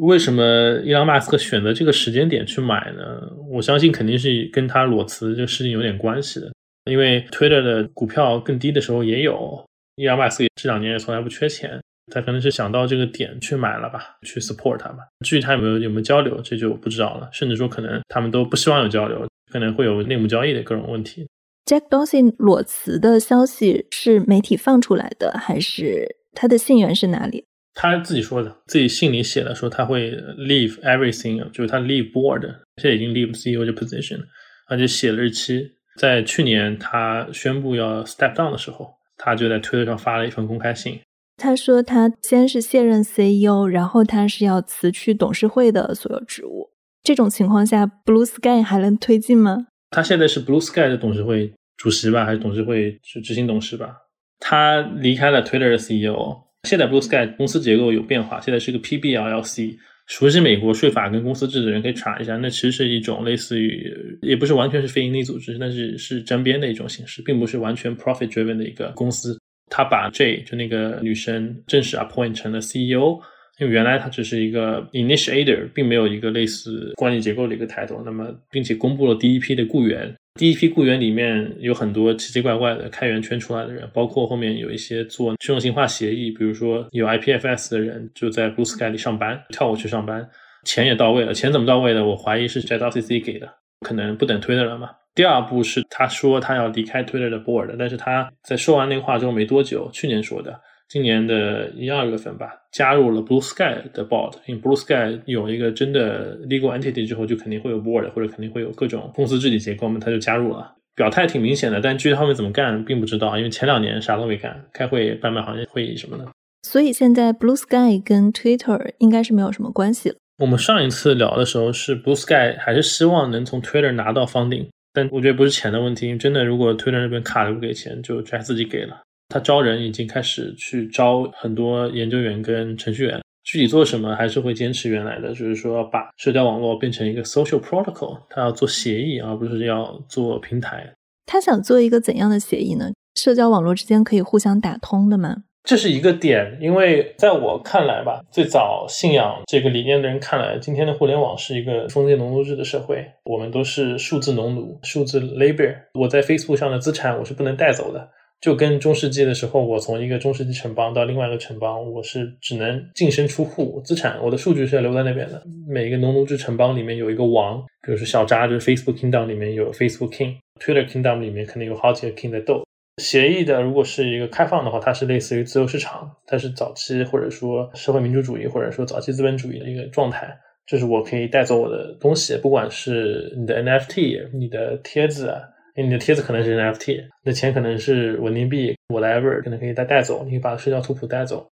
为什么伊朗马斯克选择这个时间点去买呢？我相信肯定是跟他裸辞这个事情有点关系的。因为 Twitter 的股票更低的时候也有，伊朗马斯克这两年也从来不缺钱，他可能是想到这个点去买了吧，去 support 他吧。至于他有没有有没有交流，这就不知道了。甚至说可能他们都不希望有交流。可能会有内幕交易的各种问题。Jack Dorsey 裸辞的消息是媒体放出来的，还是他的信源是哪里？他自己说的，自己信里写的说他会 leave everything，就是他 leave board，现在已经 leave CEO 的 position，而且写了日期，在去年他宣布要 step down 的时候，他就在推特上发了一份公开信。他说他先是卸任 CEO，然后他是要辞去董事会的所有职务。这种情况下，Blue Sky 还能推进吗？他现在是 Blue Sky 的董事会主席吧，还是董事会是执行董事吧？他离开了 Twitter 的 CEO。现在 Blue Sky 公司结构有变化，现在是个 P B L L C。熟悉美国税法跟公司制的人可以查一下，那其实是一种类似于，也不是完全是非营利组织，但是是沾边的一种形式，并不是完全 profit driven 的一个公司。他把 J 就那个女生正式 appoint 成了 CEO。因为原来他只是一个 initiator，并没有一个类似管理结构的一个抬头。那么，并且公布了第一批的雇员，第一批雇员里面有很多奇奇怪怪的开源圈出来的人，包括后面有一些做去中心化协议，比如说有 IPFS 的人就在 Blue Sky 里上班，跳过去上班，钱也到位了。钱怎么到位的？我怀疑是 j a d c c 给的，可能不等 Twitter 了嘛。第二步是他说他要离开 Twitter 的 board，但是他在说完那话之后没多久，去年说的。今年的一二月份吧，加入了 Blue Sky 的 board。因为 Blue Sky 有一个真的 legal entity 之后，就肯定会有 board，或者肯定会有各种公司治理结构嘛，他就加入了，表态挺明显的。但具体后面怎么干，并不知道，因为前两年啥都没干，开会办办行业会议什么的。所以现在 Blue Sky 跟 Twitter 应该是没有什么关系了。我们上一次聊的时候是 Blue Sky 还是希望能从 Twitter 拿到 funding，但我觉得不是钱的问题，因为真的如果 Twitter 那边卡着不给钱，就该自己给了。他招人已经开始去招很多研究员跟程序员，具体做什么还是会坚持原来的，就是说要把社交网络变成一个 social protocol，他要做协议而不是要做平台。他想做一个怎样的协议呢？社交网络之间可以互相打通的吗？这是一个点，因为在我看来吧，最早信仰这个理念的人看来，今天的互联网是一个封建农奴制的社会，我们都是数字农奴、数字 labor。我在 Facebook 上的资产我是不能带走的，就跟中世纪的时候，我从一个中世纪城邦到另外一个城邦，我是只能净身出户，资产我的数据是要留在那边的。每一个农奴制城邦里面有一个王，比如说小扎就是 Facebook Kingdom 里面有 Facebook King，Twitter Kingdom 里面可能有好几个 King 在斗。协议的，如果是一个开放的话，它是类似于自由市场，它是早期或者说社会民主主义或者说早期资本主义的一个状态。就是我可以带走我的东西，不管是你的 NFT、你的贴子，因为你的贴子可能是 NFT，你的钱可能是稳定币，whatever，可能可以带带走，你可以把社交图谱带走。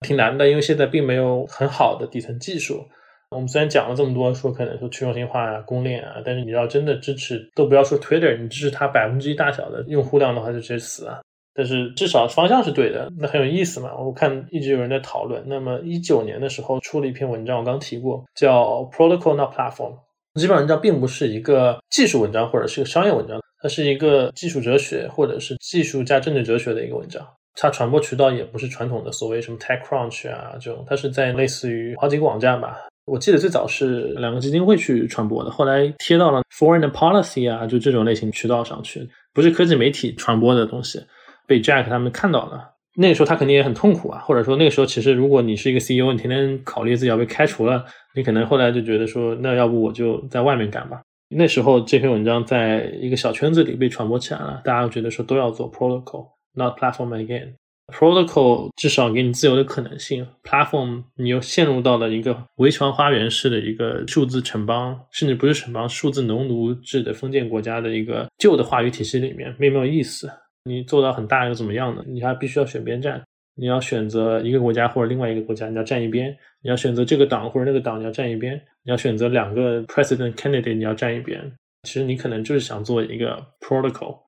挺难的，因为现在并没有很好的底层技术。我们虽然讲了这么多，说可能说去中心化啊、公链啊，但是你要真的支持，都不要说 Twitter，你支持它百分之一大小的用户量的话，就直接死啊。但是至少方向是对的，那很有意思嘛。我看一直有人在讨论。那么一九年的时候出了一篇文章，我刚提过，叫 Protocol Not Platform。基本上讲并不是一个技术文章或者是个商业文章，它是一个技术哲学或者是技术加政治哲学的一个文章。它传播渠道也不是传统的所谓什么 TechCrunch 啊这种，它是在类似于好几个网站吧。我记得最早是两个基金会去传播的，后来贴到了 Foreign Policy 啊，就这种类型渠道上去，不是科技媒体传播的东西，被 Jack 他们看到了。那个时候他肯定也很痛苦啊，或者说那个时候其实如果你是一个 CEO，你天天考虑自己要被开除了，你可能后来就觉得说，那要不我就在外面干吧。那时候这篇文章在一个小圈子里被传播起来了，大家觉得说都要做 Protocol，not Platform again。Protocol 至少给你自由的可能性，Platform 你又陷入到了一个围墙花园式的一个数字城邦，甚至不是城邦，数字农奴制的封建国家的一个旧的话语体系里面，没有意思。你做到很大又怎么样呢？你还必须要选边站，你要选择一个国家或者另外一个国家，你要站一边；你要选择这个党或者那个党，你要站一边；你要选择两个 President candidate，你要站一边。其实你可能就是想做一个 Protocol。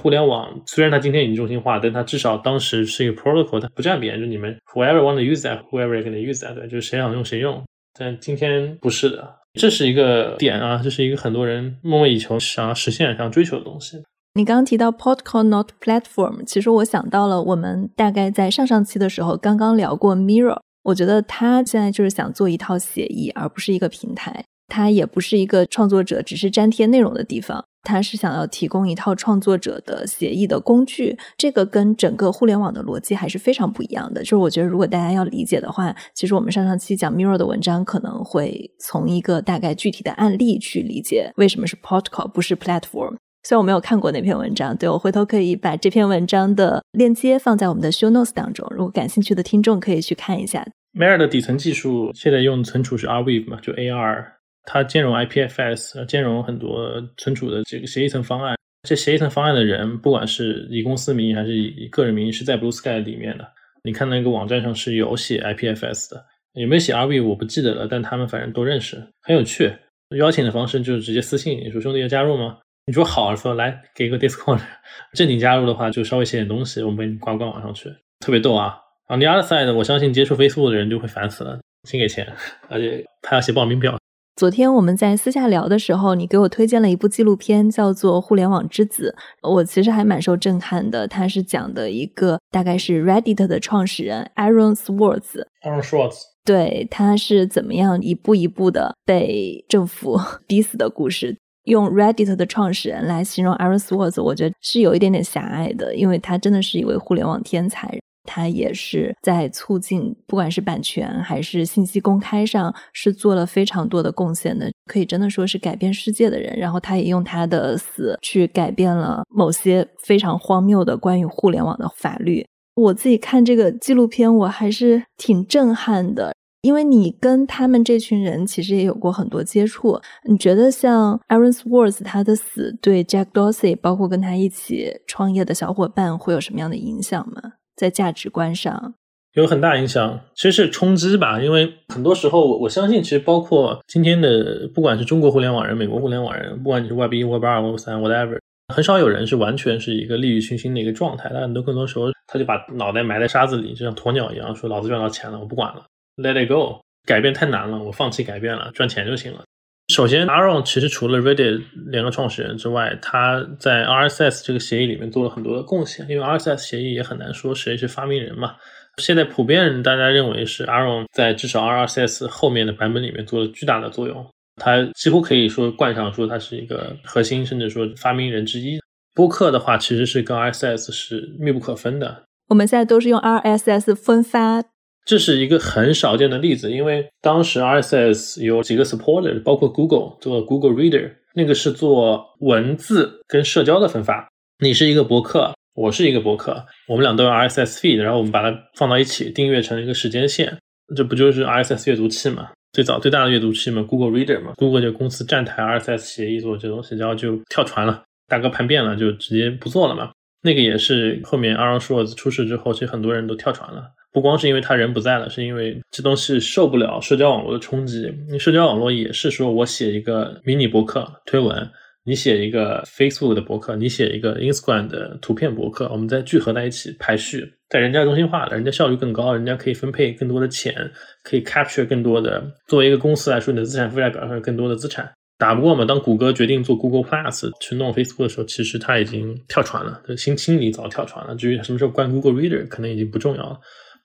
互联网虽然它今天已经中心化，但它至少当时是一个 protocol，它不占边，就你们 whoever want to use that，whoever can use that，对，就是谁想用谁用。但今天不是的，这是一个点啊，这是一个很多人梦寐以求、想要实现、想追求的东西。你刚刚提到 protocol not platform，其实我想到了我们大概在上上期的时候刚刚聊过 Mirror，我觉得他现在就是想做一套协议，而不是一个平台。它也不是一个创作者只是粘贴内容的地方。他是想要提供一套创作者的协议的工具，这个跟整个互联网的逻辑还是非常不一样的。就是我觉得，如果大家要理解的话，其实我们上上期讲 Mirror 的文章，可能会从一个大概具体的案例去理解为什么是 Protocol 不是 Platform。虽然我没有看过那篇文章，对我回头可以把这篇文章的链接放在我们的 Show Notes 当中，如果感兴趣的听众可以去看一下。MIRA 的底层技术现在用存储是 Rweave 嘛，就 AR。它兼容 IPFS，兼容很多存储的这个协议层方案。这协议层方案的人，不管是以公司名义还是以个人名义，是在 Blue Sky 里面的。你看那个网站上是有写 IPFS 的，有没有写 RV 我不记得了，但他们反正都认识，很有趣。邀请的方式就是直接私信你说兄弟要加入吗？你说好，说来给个 Discord。正经加入的话就稍微写点东西，我们给你挂官网上去，特别逗啊。On the other side，我相信接触 Facebook 的人就会烦死了，先给钱，而且他要写报名表。昨天我们在私下聊的时候，你给我推荐了一部纪录片，叫做《互联网之子》。我其实还蛮受震撼的。它是讲的一个大概是 Reddit 的创始人 Aaron Swartz。Aaron Swartz，对，他是怎么样一步一步的被政府 逼死的故事。用 Reddit 的创始人来形容 Aaron Swartz，我觉得是有一点点狭隘的，因为他真的是一位互联网天才。他也是在促进，不管是版权还是信息公开上，是做了非常多的贡献的，可以真的说是改变世界的人。然后他也用他的死去改变了某些非常荒谬的关于互联网的法律。我自己看这个纪录片，我还是挺震撼的，因为你跟他们这群人其实也有过很多接触。你觉得像 Aaron Swartz 他的死对 Jack Dorsey，包括跟他一起创业的小伙伴会有什么样的影响吗？在价值观上有很大影响，其实是冲击吧。因为很多时候，我相信，其实包括今天的，不管是中国互联网人、美国互联网人，不管你是 Web 一、Web 二、Web 三，whatever，很少有人是完全是一个利欲熏心的一个状态。但很多更多时候，他就把脑袋埋在沙子里，就像鸵鸟一样，说老子赚到钱了，我不管了，Let it go，改变太难了，我放弃改变了，赚钱就行了。首先，Aaron 其实除了 Reddit 两个创始人之外，他在 RSS 这个协议里面做了很多的贡献。因为 RSS 协议也很难说谁是发明人嘛。现在普遍大家认为是 Aaron 在至少 RSS 后面的版本里面做了巨大的作用。他几乎可以说冠上说他是一个核心，甚至说发明人之一。播客的话，其实是跟 RSS 是密不可分的。我们现在都是用 RSS 分发。这是一个很少见的例子，因为当时 RSS 有几个 supporter，包括 Google 做 Google Reader，那个是做文字跟社交的分发。你是一个博客，我是一个博客，我们俩都用 RSS feed，然后我们把它放到一起，订阅成一个时间线，这不就是 RSS 阅读器嘛？最早最大的阅读器嘛，Google Reader 嘛，Google 这公司站台 RSS 协议做这东西，然后就跳船了，大哥叛变了，就直接不做了嘛。那个也是后面 Aaron Swartz 出事之后，其实很多人都跳船了。不光是因为他人不在了，是因为这东西受不了社交网络的冲击。社交网络也是说我写一个迷你博客推文，你写一个 Facebook 的博客，你写一个 Instagram 的图片博客，我们再聚合在一起排序，在人家中心化的，人家效率更高，人家可以分配更多的钱，可以 capture 更多的。作为一个公司来说，你的资产负债表上有更多的资产，打不过嘛？当谷歌决定做 Google Plus 去弄 Facebook 的时候，其实他已经跳船了，新清理早跳船了。至于什么时候关 Google Reader，可能已经不重要了。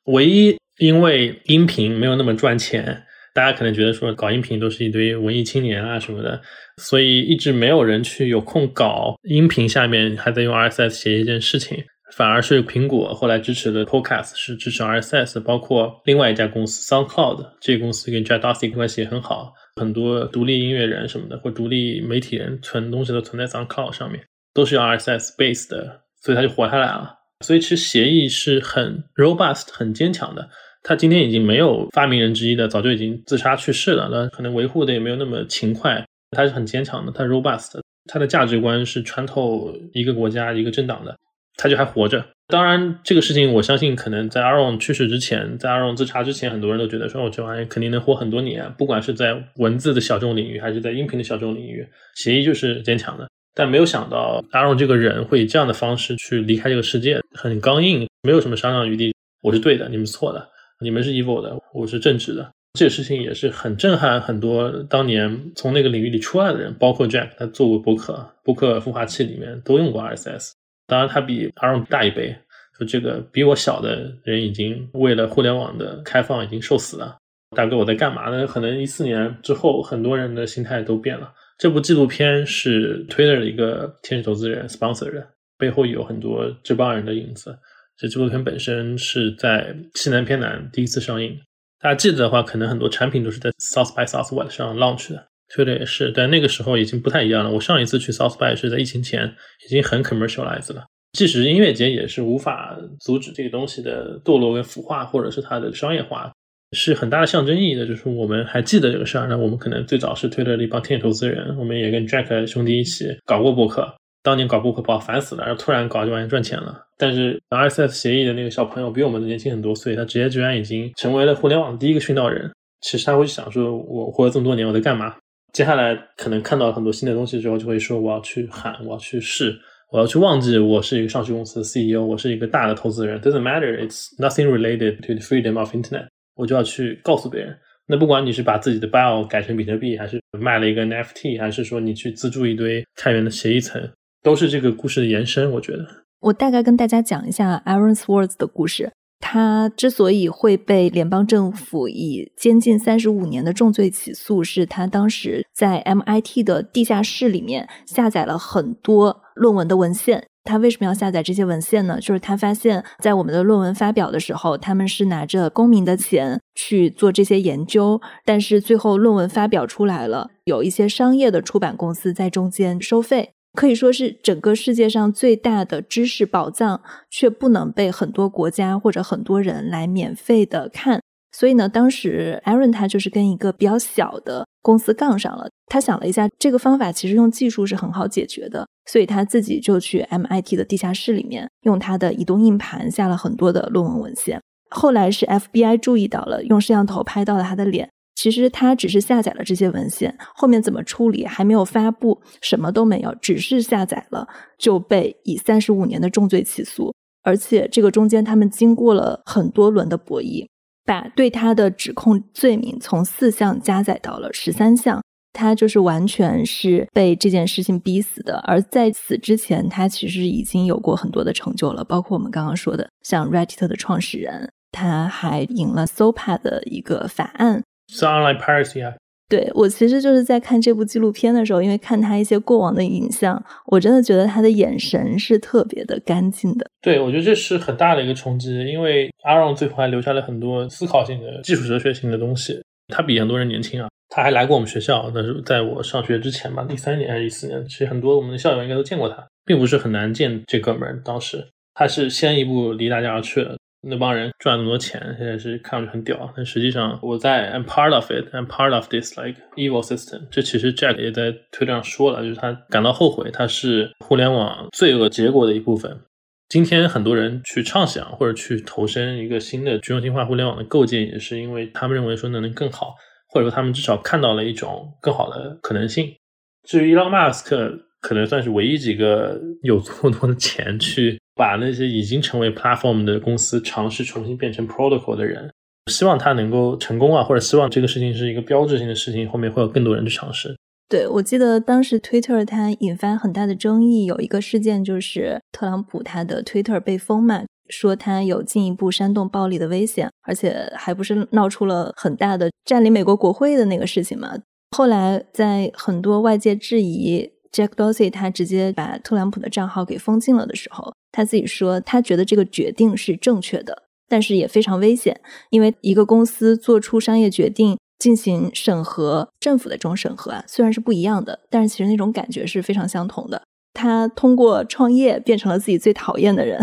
唯一因为音频没有那么赚钱，大家可能觉得说搞音频都是一堆文艺青年啊什么的，所以一直没有人去有空搞音频。下面还在用 RSS 写一件事情，反而是苹果后来支持的 Podcast 是支持 RSS，包括另外一家公司 SoundCloud，这个公司跟 Jack Dorsey 关系也很好，很多独立音乐人什么的或独立媒体人存东西都存在 SoundCloud 上面，都是用 RSS base 的，所以它就活下来了。所以其实协议是很 robust、很坚强的。他今天已经没有发明人之一的，早就已经自杀去世了。那可能维护的也没有那么勤快。他是很坚强的，他 robust，他的价值观是穿透一个国家、一个政党的，他就还活着。当然，这个事情我相信，可能在 Aaron 去世之前，在 Aaron 自杀之前，很多人都觉得说，我这玩意肯定能活很多年，不管是在文字的小众领域，还是在音频的小众领域，协议就是坚强的。但没有想到阿荣这个人会以这样的方式去离开这个世界，很刚硬，没有什么商量余地。我是对的，你们是错的，你们是 evil 的，我是正直的。这个事情也是很震撼很多当年从那个领域里出来的人，包括 Jack，他做过博客，博客孵化器里面都用过 RSS。当然他比阿荣大一倍，说这个比我小的人已经为了互联网的开放已经受死了。大哥我在干嘛呢？可能一四年之后，很多人的心态都变了。这部纪录片是 Twitter 的一个天使投资人 sponsor 的，背后有很多这帮人的影子。这纪录片本身是在西南偏南第一次上映，大家记得的话，可能很多产品都是在 South by Southwest 上 launch 的。Twitter 也是，但那个时候已经不太一样了。我上一次去 South by 是在疫情前，已经很 commercialized 了。即使音乐节也是无法阻止这个东西的堕落跟腐化，或者是它的商业化。是很大的象征意义的，就是我们还记得这个事儿。那我们可能最早是推特的一帮天使投资人，我们也跟 Jack 兄弟一起搞过博客。当年搞博客把我烦死了，然后突然搞就完全赚钱了。但是 RSS 协议的那个小朋友比我们的年轻很多岁，他直接居然已经成为了互联网第一个殉道人。其实他会想说，我活了这么多年，我在干嘛？接下来可能看到很多新的东西之后，就会说我要去喊，我要去试，我要去忘记我是一个上市公司的 CEO，我是一个大的投资人。Doesn't matter, it's nothing related to the freedom of internet. 我就要去告诉别人，那不管你是把自己的 bio 改成比特币，还是卖了一个 NFT，还是说你去资助一堆开源的协议层，都是这个故事的延伸。我觉得，我大概跟大家讲一下 Aaron Swartz 的故事。他之所以会被联邦政府以监禁三十五年的重罪起诉，是他当时在 MIT 的地下室里面下载了很多论文的文献。他为什么要下载这些文献呢？就是他发现，在我们的论文发表的时候，他们是拿着公民的钱去做这些研究，但是最后论文发表出来了，有一些商业的出版公司在中间收费，可以说是整个世界上最大的知识宝藏，却不能被很多国家或者很多人来免费的看。所以呢，当时 Aaron 他就是跟一个比较小的公司杠上了。他想了一下，这个方法其实用技术是很好解决的，所以他自己就去 MIT 的地下室里面，用他的移动硬盘下了很多的论文文献。后来是 FBI 注意到了，用摄像头拍到了他的脸。其实他只是下载了这些文献，后面怎么处理还没有发布，什么都没有，只是下载了就被以三十五年的重罪起诉。而且这个中间他们经过了很多轮的博弈。把对他的指控罪名从四项加载到了十三项，他就是完全是被这件事情逼死的。而在此之前，他其实已经有过很多的成就了，包括我们刚刚说的，像 Reddit 的创始人，他还赢了 SOPA 的一个法案。是 online piracy 啊。对我其实就是在看这部纪录片的时候，因为看他一些过往的影像，我真的觉得他的眼神是特别的干净的。对，我觉得这是很大的一个冲击，因为阿荣最后还留下了很多思考性的、技术哲学性的东西。他比很多人年轻啊，他还来过我们学校，那是在我上学之前吧，一三年还是一四年。其实很多我们的校友应该都见过他，并不是很难见这哥们儿。当时他是先一步离大家而去了。那帮人赚那么多钱，现在是看上去很屌，但实际上我在 I'm part of it, I'm part of this like evil system。这其实 Jack 也在推特上说了，就是他感到后悔，他是互联网罪恶结果的一部分。今天很多人去畅想或者去投身一个新的去中心化互联网的构建，也是因为他们认为说那能更好，或者说他们至少看到了一种更好的可能性。至于 Elon Musk，可能算是唯一几个有这么多的钱去。把那些已经成为 platform 的公司尝试重新变成 protocol 的人，希望他能够成功啊，或者希望这个事情是一个标志性的事情，后面会有更多人去尝试。对，我记得当时 Twitter 它引发很大的争议，有一个事件就是特朗普他的 Twitter 被封嘛，说他有进一步煽动暴力的危险，而且还不是闹出了很大的占领美国国会的那个事情嘛。后来在很多外界质疑 Jack Dorsey 他直接把特朗普的账号给封禁了的时候。他自己说，他觉得这个决定是正确的，但是也非常危险，因为一个公司做出商业决定进行审核，政府的这种审核啊，虽然是不一样的，但是其实那种感觉是非常相同的。他通过创业变成了自己最讨厌的人，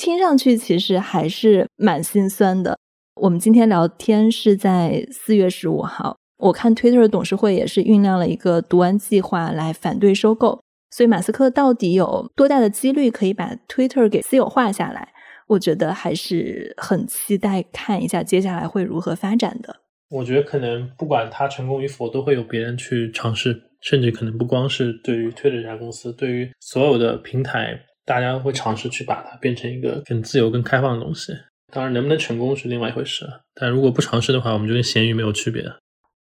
听上去其实还是蛮心酸的。我们今天聊天是在四月十五号，我看 Twitter 董事会也是酝酿了一个读完计划来反对收购。所以，马斯克到底有多大的几率可以把 Twitter 给私有化下来？我觉得还是很期待看一下接下来会如何发展的。我觉得可能不管他成功与否，都会有别人去尝试，甚至可能不光是对于 Twitter 这家公司，对于所有的平台，大家会尝试去把它变成一个更自由、更开放的东西。当然，能不能成功是另外一回事。但如果不尝试的话，我们就跟咸鱼没有区别。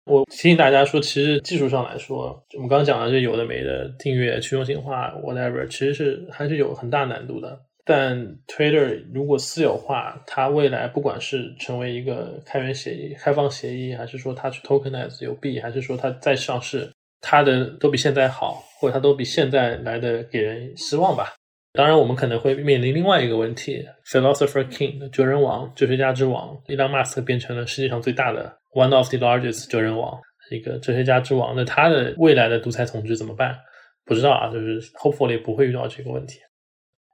我提醒大家说，其实技术上来说，我们刚讲的这有的没的订阅、去中心化，whatever，其实是还是有很大难度的。但 Twitter 如果私有化，它未来不管是成为一个开源协议、开放协议，还是说它去 tokenize 有币，还是说它再上市，它的都比现在好，或者它都比现在来的给人失望吧。当然，我们可能会面临另外一个问题：Philosopher King 哲人王、哲学家之王，伊朗马斯克变成了世界上最大的。One of the largest 哲人王，一个哲学家之王，那他的未来的独裁统治怎么办？不知道啊，就是 hopefully 不会遇到这个问题。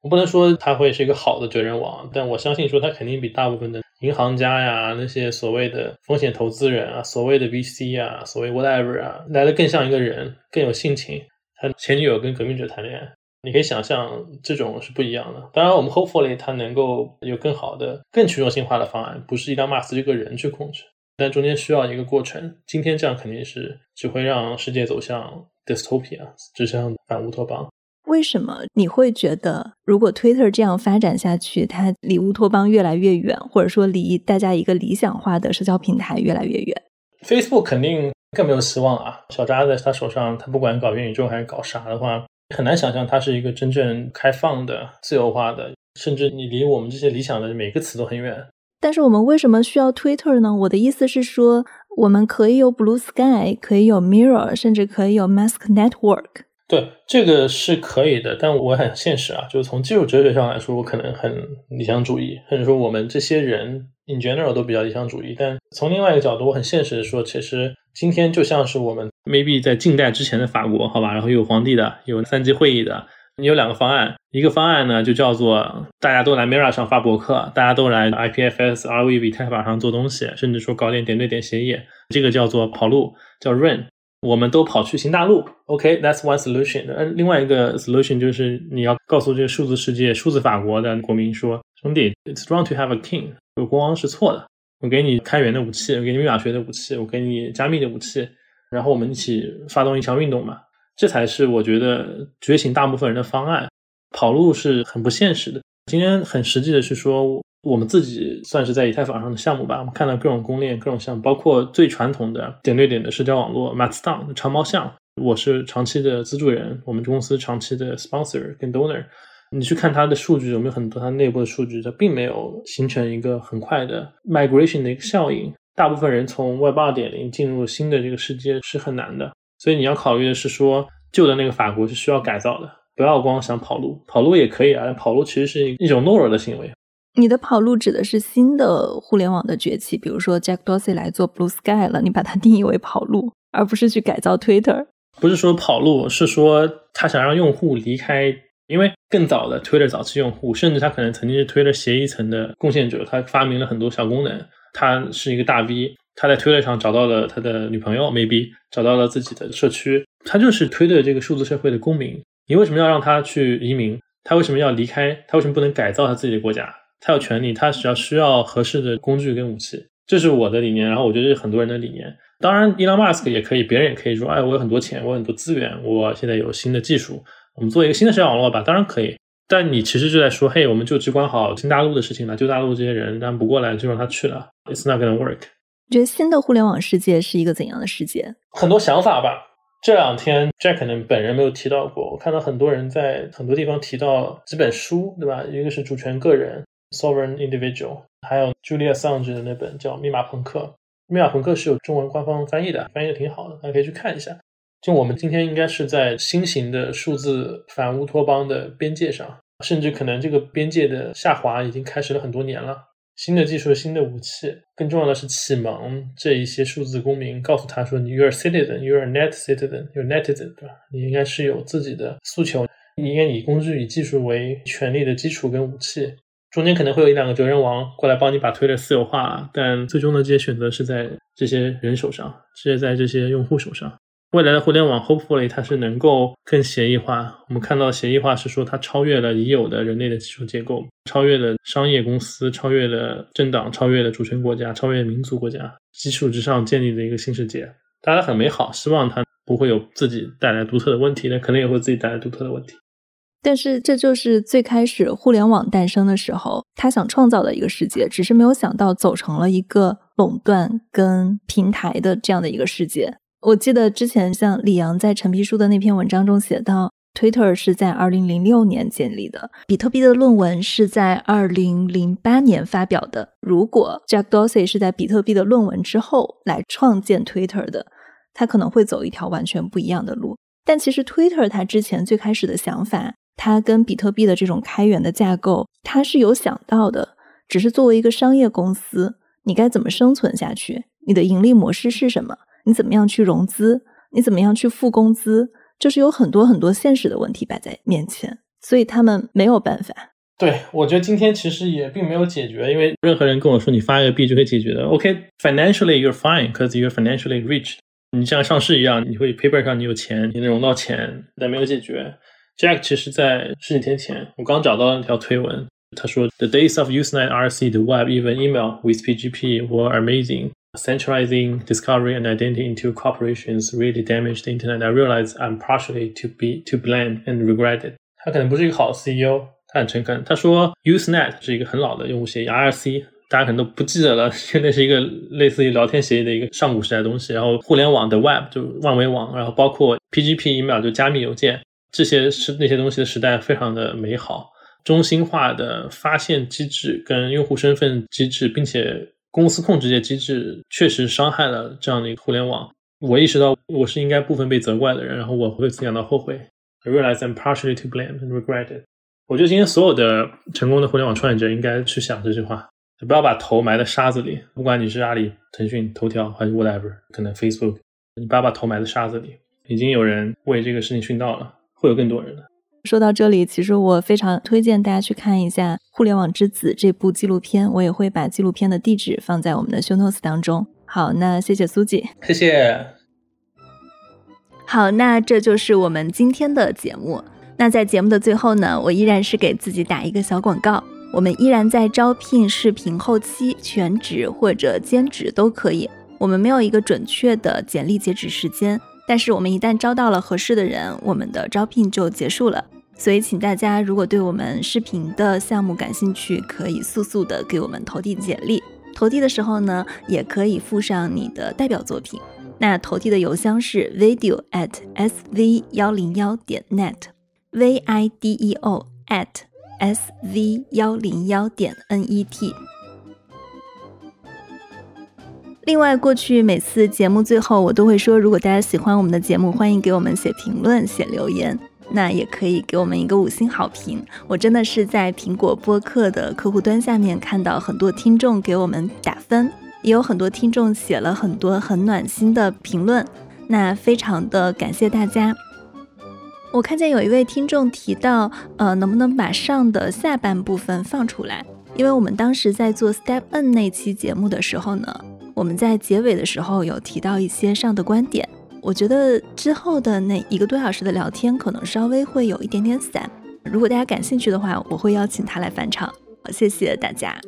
我不能说他会是一个好的哲人王，但我相信说他肯定比大部分的银行家呀，那些所谓的风险投资人啊，所谓的 VC 啊，所谓 whatever 啊，来的更像一个人，更有性情。他前女友跟革命者谈恋爱，你可以想象这种是不一样的。当然，我们 hopefully 它能够有更好的、更去中心化的方案，不是伊朗马斯这个人去控制。但中间需要一个过程。今天这样肯定是只会让世界走向 dystopia，指向反乌托邦。为什么你会觉得，如果 Twitter 这样发展下去，它离乌托邦越来越远，或者说离大家一个理想化的社交平台越来越远？Facebook 肯定更没有希望啊！小扎在他手上，他不管搞元宇宙还是搞啥的话，很难想象它是一个真正开放的、自由化的，甚至你离我们这些理想的每个词都很远。但是我们为什么需要 Twitter 呢？我的意思是说，我们可以有 Blue Sky，可以有 Mirror，甚至可以有 Mask Network。对，这个是可以的。但我很现实啊，就是从技术哲学上来说，我可能很理想主义，或者说我们这些人 in general 都比较理想主义。但从另外一个角度，我很现实的说，其实今天就像是我们 maybe 在近代之前的法国，好吧，然后有皇帝的，有三级会议的。你有两个方案，一个方案呢就叫做大家都来 Mirror 上发博客，大家都来 IPFS、RV 以太坊上做东西，甚至说搞点点对点协议，这个叫做跑路，叫 Run。我们都跑去新大陆，OK，that's one solution。呃，另外一个 solution 就是你要告诉这个数字世界、数字法国的国民说，兄弟，it's wrong to have a king，有国王是错的。我给你开源的武器，我给你密码学的武器，我给你加密的武器，然后我们一起发动一场运动嘛。这才是我觉得觉醒大部分人的方案，跑路是很不现实的。今天很实际的是说，我们自己算是在以太坊上的项目吧，我们看到各种公链、各种项目，包括最传统的点对点的社交网络 Mastodon 长毛象，我是长期的资助人，我们公司长期的 sponsor 跟 donor。你去看它的数据，有没有很多它内部的数据？它并没有形成一个很快的 migration 的一个效应。大部分人从 Web 二点零进入新的这个世界是很难的，所以你要考虑的是说，旧的那个法国是需要改造的，不要光想跑路，跑路也可以啊，跑路其实是一种懦弱的行为。你的跑路指的是新的互联网的崛起，比如说 Jack Dorsey 来做 Blue Sky 了，你把它定义为跑路，而不是去改造 Twitter。不是说跑路，是说他想让用户离开。因为更早的 Twitter 早期用户，甚至他可能曾经是 Twitter 协议层的贡献者，他发明了很多小功能。他是一个大 V，他在 Twitter 上找到了他的女朋友，maybe 找到了自己的社区。他就是推的这个数字社会的公民。你为什么要让他去移民？他为什么要离开？他为什么不能改造他自己的国家？他有权利，他只要需要合适的工具跟武器。这是我的理念，然后我觉得是很多人的理念。当然，Elon Musk 也可以，别人也可以说，哎，我有很多钱，我有很多资源，我现在有新的技术。我们做一个新的社交网络吧，当然可以。但你其实就在说，嘿，我们就只管好新大陆的事情了，旧大陆这些人，但不过来就让他去了。It's not gonna work。你觉得新的互联网世界是一个怎样的世界？很多想法吧。这两天 Jack 可能本人没有提到过，我看到很多人在很多地方提到几本书，对吧？一个是主权个人 （Sovereign Individual），还有 Julia Assange 的那本叫《密码朋克》。《密码朋克》是有中文官方翻译的，翻译的挺好的，大家可以去看一下。就我们今天应该是在新型的数字反乌托邦的边界上，甚至可能这个边界的下滑已经开始了很多年了。新的技术、新的武器，更重要的是启蒙这一些数字公民，告诉他说：“你 you're citizen, you're net citizen, you're netizen，对吧？你应该是有自己的诉求，你应该以工具、以技术为权力的基础跟武器。中间可能会有一两个哲人王过来帮你把推的私有化，但最终的这些选择是在这些人手上，是在这些用户手上。”未来的互联网，hopefully 它是能够更协议化。我们看到协议化是说它超越了已有的人类的基础结构，超越了商业公司，超越了政党，超越了主权国家，超越民族国家基础之上建立的一个新世界。大家很美好，希望它不会有自己带来独特的问题，但可能也会自己带来独特的问题。但是这就是最开始互联网诞生的时候，他想创造的一个世界，只是没有想到走成了一个垄断跟平台的这样的一个世界。我记得之前像李阳在陈皮书的那篇文章中写到，Twitter 是在二零零六年建立的，比特币的论文是在二零零八年发表的。如果 Jack Dorsey 是在比特币的论文之后来创建 Twitter 的，他可能会走一条完全不一样的路。但其实 Twitter 它之前最开始的想法，它跟比特币的这种开源的架构，它是有想到的，只是作为一个商业公司，你该怎么生存下去？你的盈利模式是什么？你怎么样去融资？你怎么样去付工资？就是有很多很多现实的问题摆在面前，所以他们没有办法。对，我觉得今天其实也并没有解决，因为任何人跟我说你发一个币就可以解决的。OK，financially you're fine because you're financially rich。你像上市一样，你会 paper 上你有钱，你能融到钱，但没有解决。Jack 其实在十几天前，我刚找到那条推文，他说：“The days of Usenet RC, the web, even email with PGP were amazing.” Centralizing discovery and identity into corporations really damaged the internet. I realize I'm partially to be to blame and regret it. 他可能不是一个好 CEO，他很诚恳。他说，Usenet 是一个很老的用户协议，IRC 大家可能都不记得了，那是一个类似于聊天协议的一个上古时代的东西。然后互联网的 Web 就万维网，然后包括 PGP email 就加密邮件，这些是那些东西的时代非常的美好，中心化的发现机制跟用户身份机制，并且。公司控制这些机制确实伤害了这样的一个互联网。我意识到我是应该部分被责怪的人，然后我为此感到后悔。I realize I'm partially to blame and regret it。我觉得今天所有的成功的互联网创业者应该去想这句话：不要把头埋在沙子里。不管你是阿里、腾讯、头条还是 whatever，可能 Facebook，你不要把头埋在沙子里。已经有人为这个事情殉道了，会有更多人的。说到这里，其实我非常推荐大家去看一下《互联网之子》这部纪录片，我也会把纪录片的地址放在我们的 show notes 当中。好，那谢谢苏姐，谢谢。好，那这就是我们今天的节目。那在节目的最后呢，我依然是给自己打一个小广告，我们依然在招聘视频后期，全职或者兼职都可以。我们没有一个准确的简历截止时间，但是我们一旦招到了合适的人，我们的招聘就结束了。所以请大家如果对我们视频的项目感兴趣，可以速速的给我们投递简历。投递的时候呢，也可以附上你的代表作品。那投递的邮箱是 video at sv 幺零幺点 net，v i d e o at s v 幺零幺点 n e t。另外，过去每次节目最后，我都会说，如果大家喜欢我们的节目，欢迎给我们写评论、写留言。那也可以给我们一个五星好评。我真的是在苹果播客的客户端下面看到很多听众给我们打分，也有很多听众写了很多很暖心的评论。那非常的感谢大家。我看见有一位听众提到，呃，能不能把上的下半部分放出来？因为我们当时在做 Step N 那期节目的时候呢，我们在结尾的时候有提到一些上的观点。我觉得之后的那一个多小时的聊天可能稍微会有一点点散。如果大家感兴趣的话，我会邀请他来返场。好，谢谢大家。